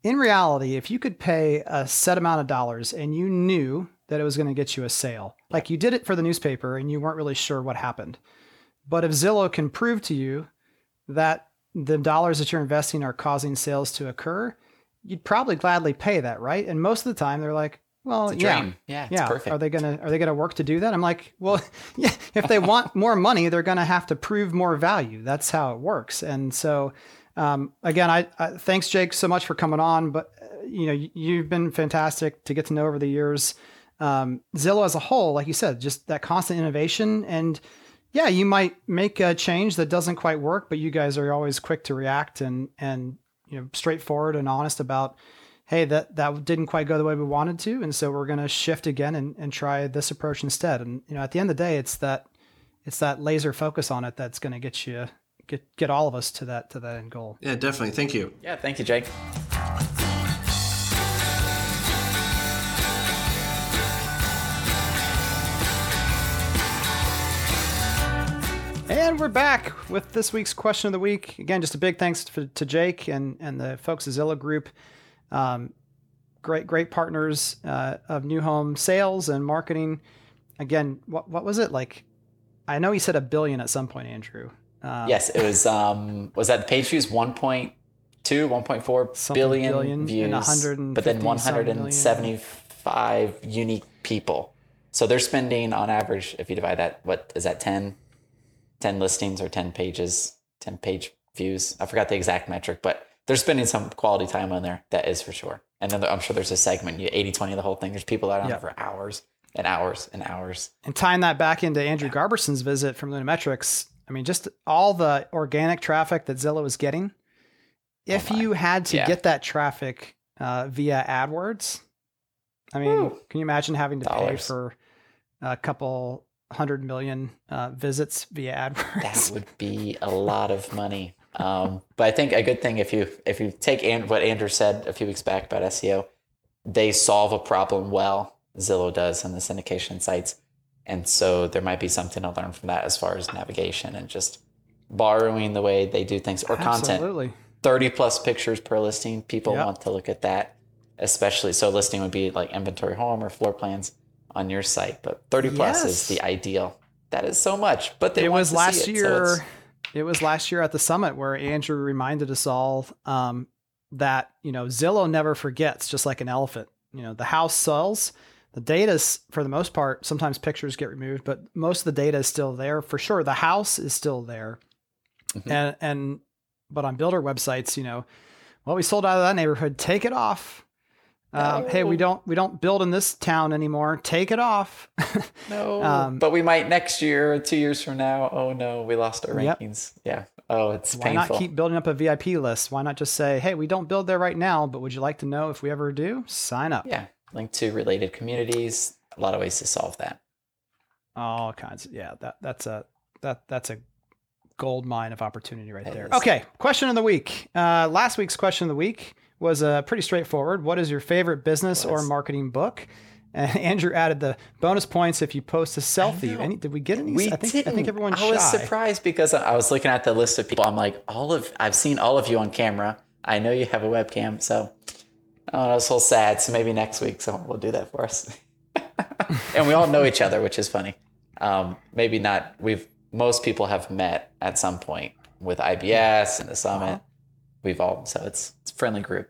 in reality if you could pay a set amount of dollars and you knew that it was going to get you a sale. Like you did it for the newspaper and you weren't really sure what happened. But if Zillow can prove to you that the dollars that you're investing are causing sales to occur, you'd probably gladly pay that, right? And most of the time they're like, well, It's a yeah, dream. Yeah, it's yeah. perfect. Are they gonna Are they gonna work to do that? I'm like, well, yeah. If they want more money, they're gonna have to prove more value. That's how it works. And so, um, again, I, I thanks Jake so much for coming on. But uh, you know, you, you've been fantastic to get to know over the years. Um, Zillow as a whole, like you said, just that constant innovation and. Yeah, you might make a change that doesn't quite work, but you guys are always quick to react and and you know straightforward and honest about hey, that that didn't quite go the way we wanted to, and so we're going to shift again and, and try this approach instead. And you know, at the end of the day, it's that it's that laser focus on it that's going to get you get get all of us to that to that end goal. Yeah, definitely. Thank you. Yeah, thank you, Jake. And we're back with this week's question of the week. Again, just a big thanks to, to Jake and and the folks at Zillow Group. Um, great great partners uh, of new home sales and marketing. Again, what what was it like? I know he said a billion at some point, Andrew. Um, Yes, it was. Um, was that the page views 1.2, 1.4 Something billion billion views, but then some 175 unique people. So they're spending on average, if you divide that, what is that 10, 10 listings or 10 pages, 10 page views? I forgot the exact metric, but they're spending some quality time on there. That is for sure. And then I'm sure there's a segment, you 80, 20 the whole thing. There's people out on Yeah. there for hours and hours and hours. and tying that back into Andrew Garberson's visit from Lunametrics, I mean, just all the organic traffic that Zillow is getting. If Oh you had to Yeah. get that traffic uh, via AdWords, I mean, Woo. can you imagine having to pay for a couple hundred million uh, visits via AdWords? that would be a lot of money. Um, but I think a good thing if you if you take and what Andrew said a few weeks back about SEO, they solve a problem well. Zillow does on the syndication sites, and so there might be something to learn from that as far as navigation and just borrowing the way they do things or content. Absolutely. Thirty plus pictures per listing. People Yep. want to look at that, especially so. Listing would be like inventory home or floor plans on your site, but thirty plus Yes. is the ideal. That is so much, but they it was last it, year. it's- it was last year at the summit where Andrew reminded us all um, that you know Zillow never forgets, just like an elephant. You know, the house sells. The data's for the most part. Sometimes pictures get removed, but most of the data is still there for sure. The house is still there, Mhm. and and but on builder websites, you know, well, we sold out of that neighborhood. Take it off. Um, Hey, we don't we don't build in this town anymore. Take it off. No, Um, but we might next year or two years from now. Oh no, we lost our Yep. rankings. Yeah. Oh, it's Why painful. not keep building up a VIP list? Why not just say, hey, we don't build there right now, but would you like to know if we ever do? Sign up. yeah, link to related communities. A lot of ways to solve that. All kinds. Yeah, that that's a that that's a gold mine of opportunity right It there. is. Okay, question of the week. Uh, last week's question of the week was uh, pretty straightforward. What is your favorite business or marketing book? And Andrew added the bonus points if you post a selfie. Any, did we get any? We I think didn't. I think everyone's I was surprised because I I was looking at the list of people. I'm like, all of I've seen all of you on camera. I know you have a webcam, so oh, I was so sad. So maybe next week someone will do that for us. and we all know each other, which is funny. Um, maybe not. We've most people have met at some point with IBS and the summit. We've all so it's it's a friendly group.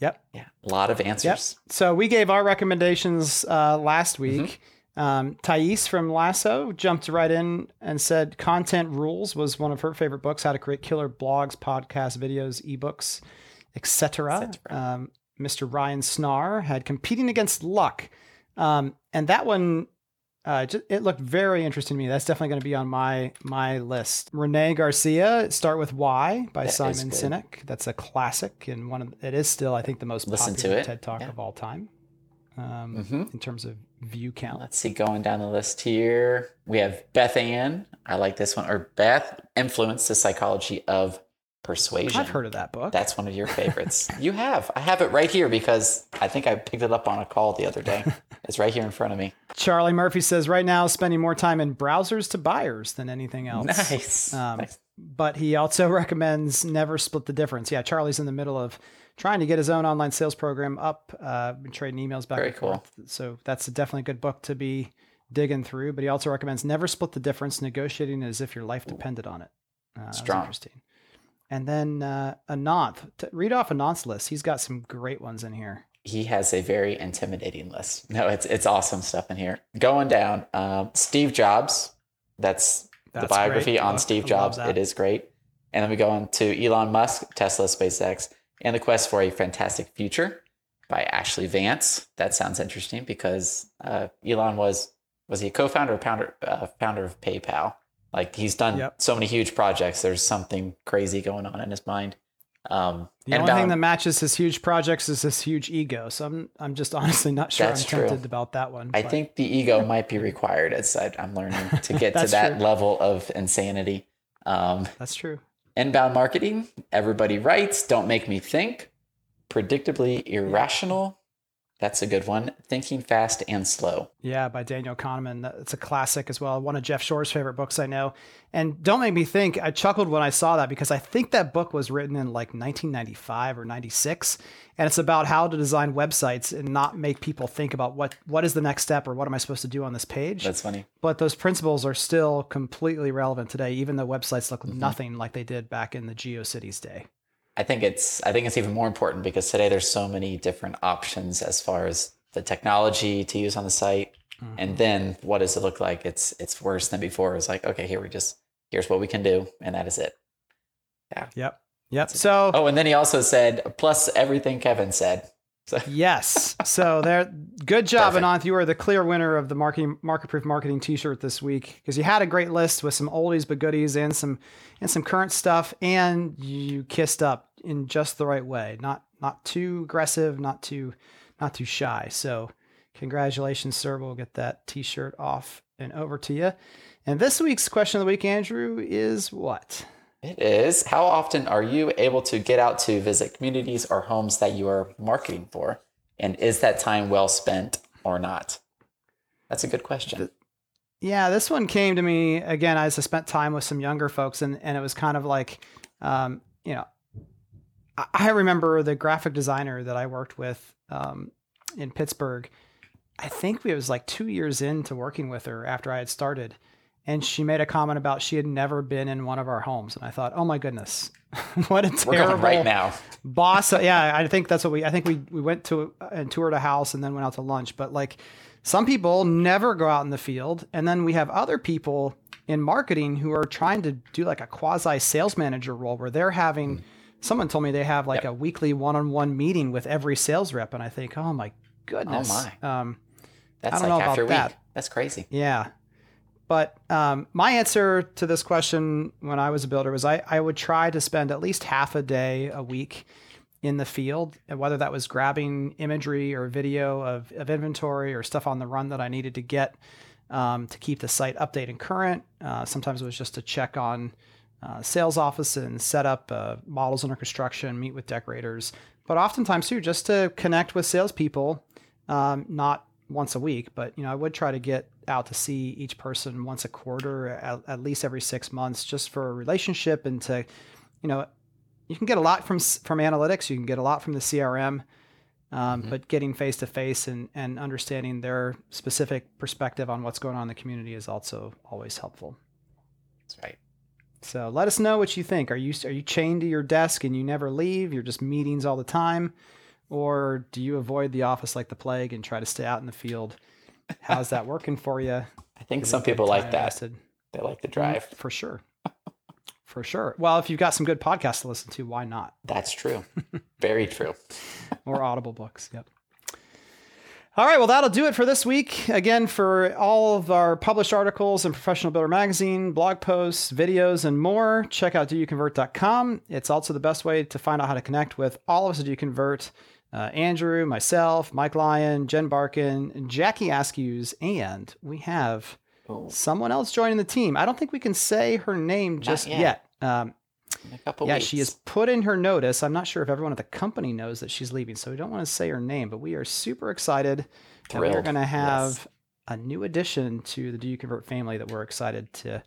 Yep. Yeah, a lot of answers. So we gave our recommendations uh, last Mm-hmm. week. Um, Thais from Lasso jumped right in and said Content Rules was one of her favorite books, how to create killer blogs, podcasts, videos, ebooks, etc. Et Um, Mr. Ryan Snar had Competing Against Luck. Um, and that one, uh, ju- it looked very interesting to me. That's definitely going to be on my my list. Renee Garcia, Start with Why by That is Simon. Sinek. That's a classic and one of it is still, I think, the most Listen popular it. TED Talk Yeah. of all time um, Mhm. in terms of view count. Let's see, going down the list here, we have Beth Ann. I like this one. Or Beth, Influence the Psychology of Persuasion. I've heard of that book. That's one of your favorites. you have. I have it right here because I think I picked it up on a call the other day. It's right here in front of me. Charlie Murphy says right now spending more time in browsers to buyers than anything else. Nice. Um, Nice. But he also recommends never split the difference. Yeah, Charlie's in the middle of trying to get his own online sales program up. Uh, been trading emails back Very and cool. forth. So that's definitely a good book to be digging through. But he also recommends never split the difference, negotiating as if your life depended on it. Uh, Strong. interesting. And then uh, Ananth, read off Ananth's list. He's got some great ones in here. He has a very intimidating list. No, it's it's awesome stuff in here. Going down, um, Steve Jobs. That's, the biography great. on I- Steve Jobs. It is great. And then we go on to Elon Musk, Tesla, SpaceX, and the quest for a fantastic future by Ashley Vance. That sounds interesting because uh, Elon was was he a co-founder or founder uh, founder of PayPal? Like he's done Yep. so many huge projects. There's something crazy going on in his mind. Um, The only thing that matches his huge projects is his huge ego. So I'm I'm just honestly not sure That's I'm true. tempted about that one. I but- think the ego might be required as I, I'm learning to get to that true. level of insanity. Um, that's true. inbound marketing, everybody writes, don't make me think. Predictably irrational. That's a good one. Thinking fast and slow. Yeah, by Daniel Kahneman. It's a classic as well. One of Jeff Shore's favorite books I know. And don't make me think, I chuckled when I saw that because I think that book was written in like 1995 or 96. And it's about how to design websites and not make people think about what, what is the next step or what am I supposed to do on this page. That's funny. but those principles are still completely relevant today, even though websites look Mm-hmm. nothing like they did back in the GeoCities day. I think it's I think it's even more important because today there's so many different options as far as the technology to use on the site. And mm-hmm. then what does it look like? It's it's worse than before. It's like, okay, here we just here's what we can do, and that is it. Yeah. Yep. Yep. So Oh, and then he also said, plus everything Kevin said. So Yes. So there, good job, Perfect. Ananth. You are the clear winner of the marketing market proof marketing T-shirt this week because you had a great list with some oldies but goodies and some and some current stuff, and you kissed up in just the right way. Not not too aggressive, not too not too shy. So congratulations, sir. We'll get that T-shirt off and over to you. And this week's question of the week, Andrew, is what? It is. How often are you able to get out to visit communities or homes that you are marketing for? And is that time well spent or not? That's a good question. Yeah, this one came to me again as I spent time with some younger folks, and, and it was kind of like, um, you know, I, remember the graphic designer that I worked with um, in Pittsburgh. I think it was like two years into working with her after I had started, and she made a comment about she had never been in one of our homes, and I thought, oh my goodness, what a We're terrible right now. boss yeah i think that's what we i think we we went to and toured a house and then went out to lunch but like some people never go out in the field and then we have other people in marketing who are trying to do like a quasi sales manager role where they're having someone told me they have like a weekly one-on-one meeting with every sales rep and i think oh my goodness oh my. um That's don't like know half about week. that. That's crazy. yeah. But um, my answer to this question when I was a builder was I, I would try to spend at least half a day a week in the field, and whether that was grabbing imagery or video of, of inventory or stuff on the run that I needed to get um, to keep the site updated and current. Uh, sometimes it was just to check on uh, sales office and set up uh, models under construction, meet with decorators, but oftentimes too, just to connect with salespeople, um, not once a week, but you know, I would try to get out to see each person once a quarter, at, at least every six months, just for a relationship and to, you know, you can get a lot from from analytics, you can get a lot from the CRM, um, but getting face to face and and understanding their specific perspective on what's going on in the community is also always helpful. That's right. So let us know what you think. Are you are you chained to your desk and you never leave? You're just meetings all the time, or do you avoid the office like the plague and try to stay out in the field? How's that working for you? I think Is some people like that. invested? They like the mm, drive. for sure, for sure. Well, if you've got some good podcasts to listen to, why not? That's true. Very true. or Audible books. Yep. All right, well, that'll do it for this week. Again, for all of our published articles in Professional Builder Magazine, blog posts, videos, and more, check out doyouconvert.com. It's also the best way to find out how to connect with all of us at Do You Convert uh, Andrew, myself, Mike Lyon, Jen Barkin, Jackie Askews, and we have Ooh. someone else joining the team. I don't think we can say her name just yet. yet. Um, In a couple yeah, weeks. she has put in her notice. I'm not sure if everyone at the company knows that she's leaving, so we don't want to say her name, but we are super excited that we are going to have yes. a new addition to the Do You Convert family that we're excited to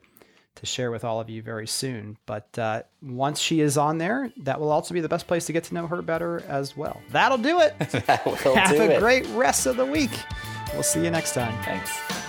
to share with all of you very soon. But uh, once she is on there, that will also be the best place to get to know her better as well. That'll do it. that will have do a it. great rest of the week. We'll see you next time. Thanks.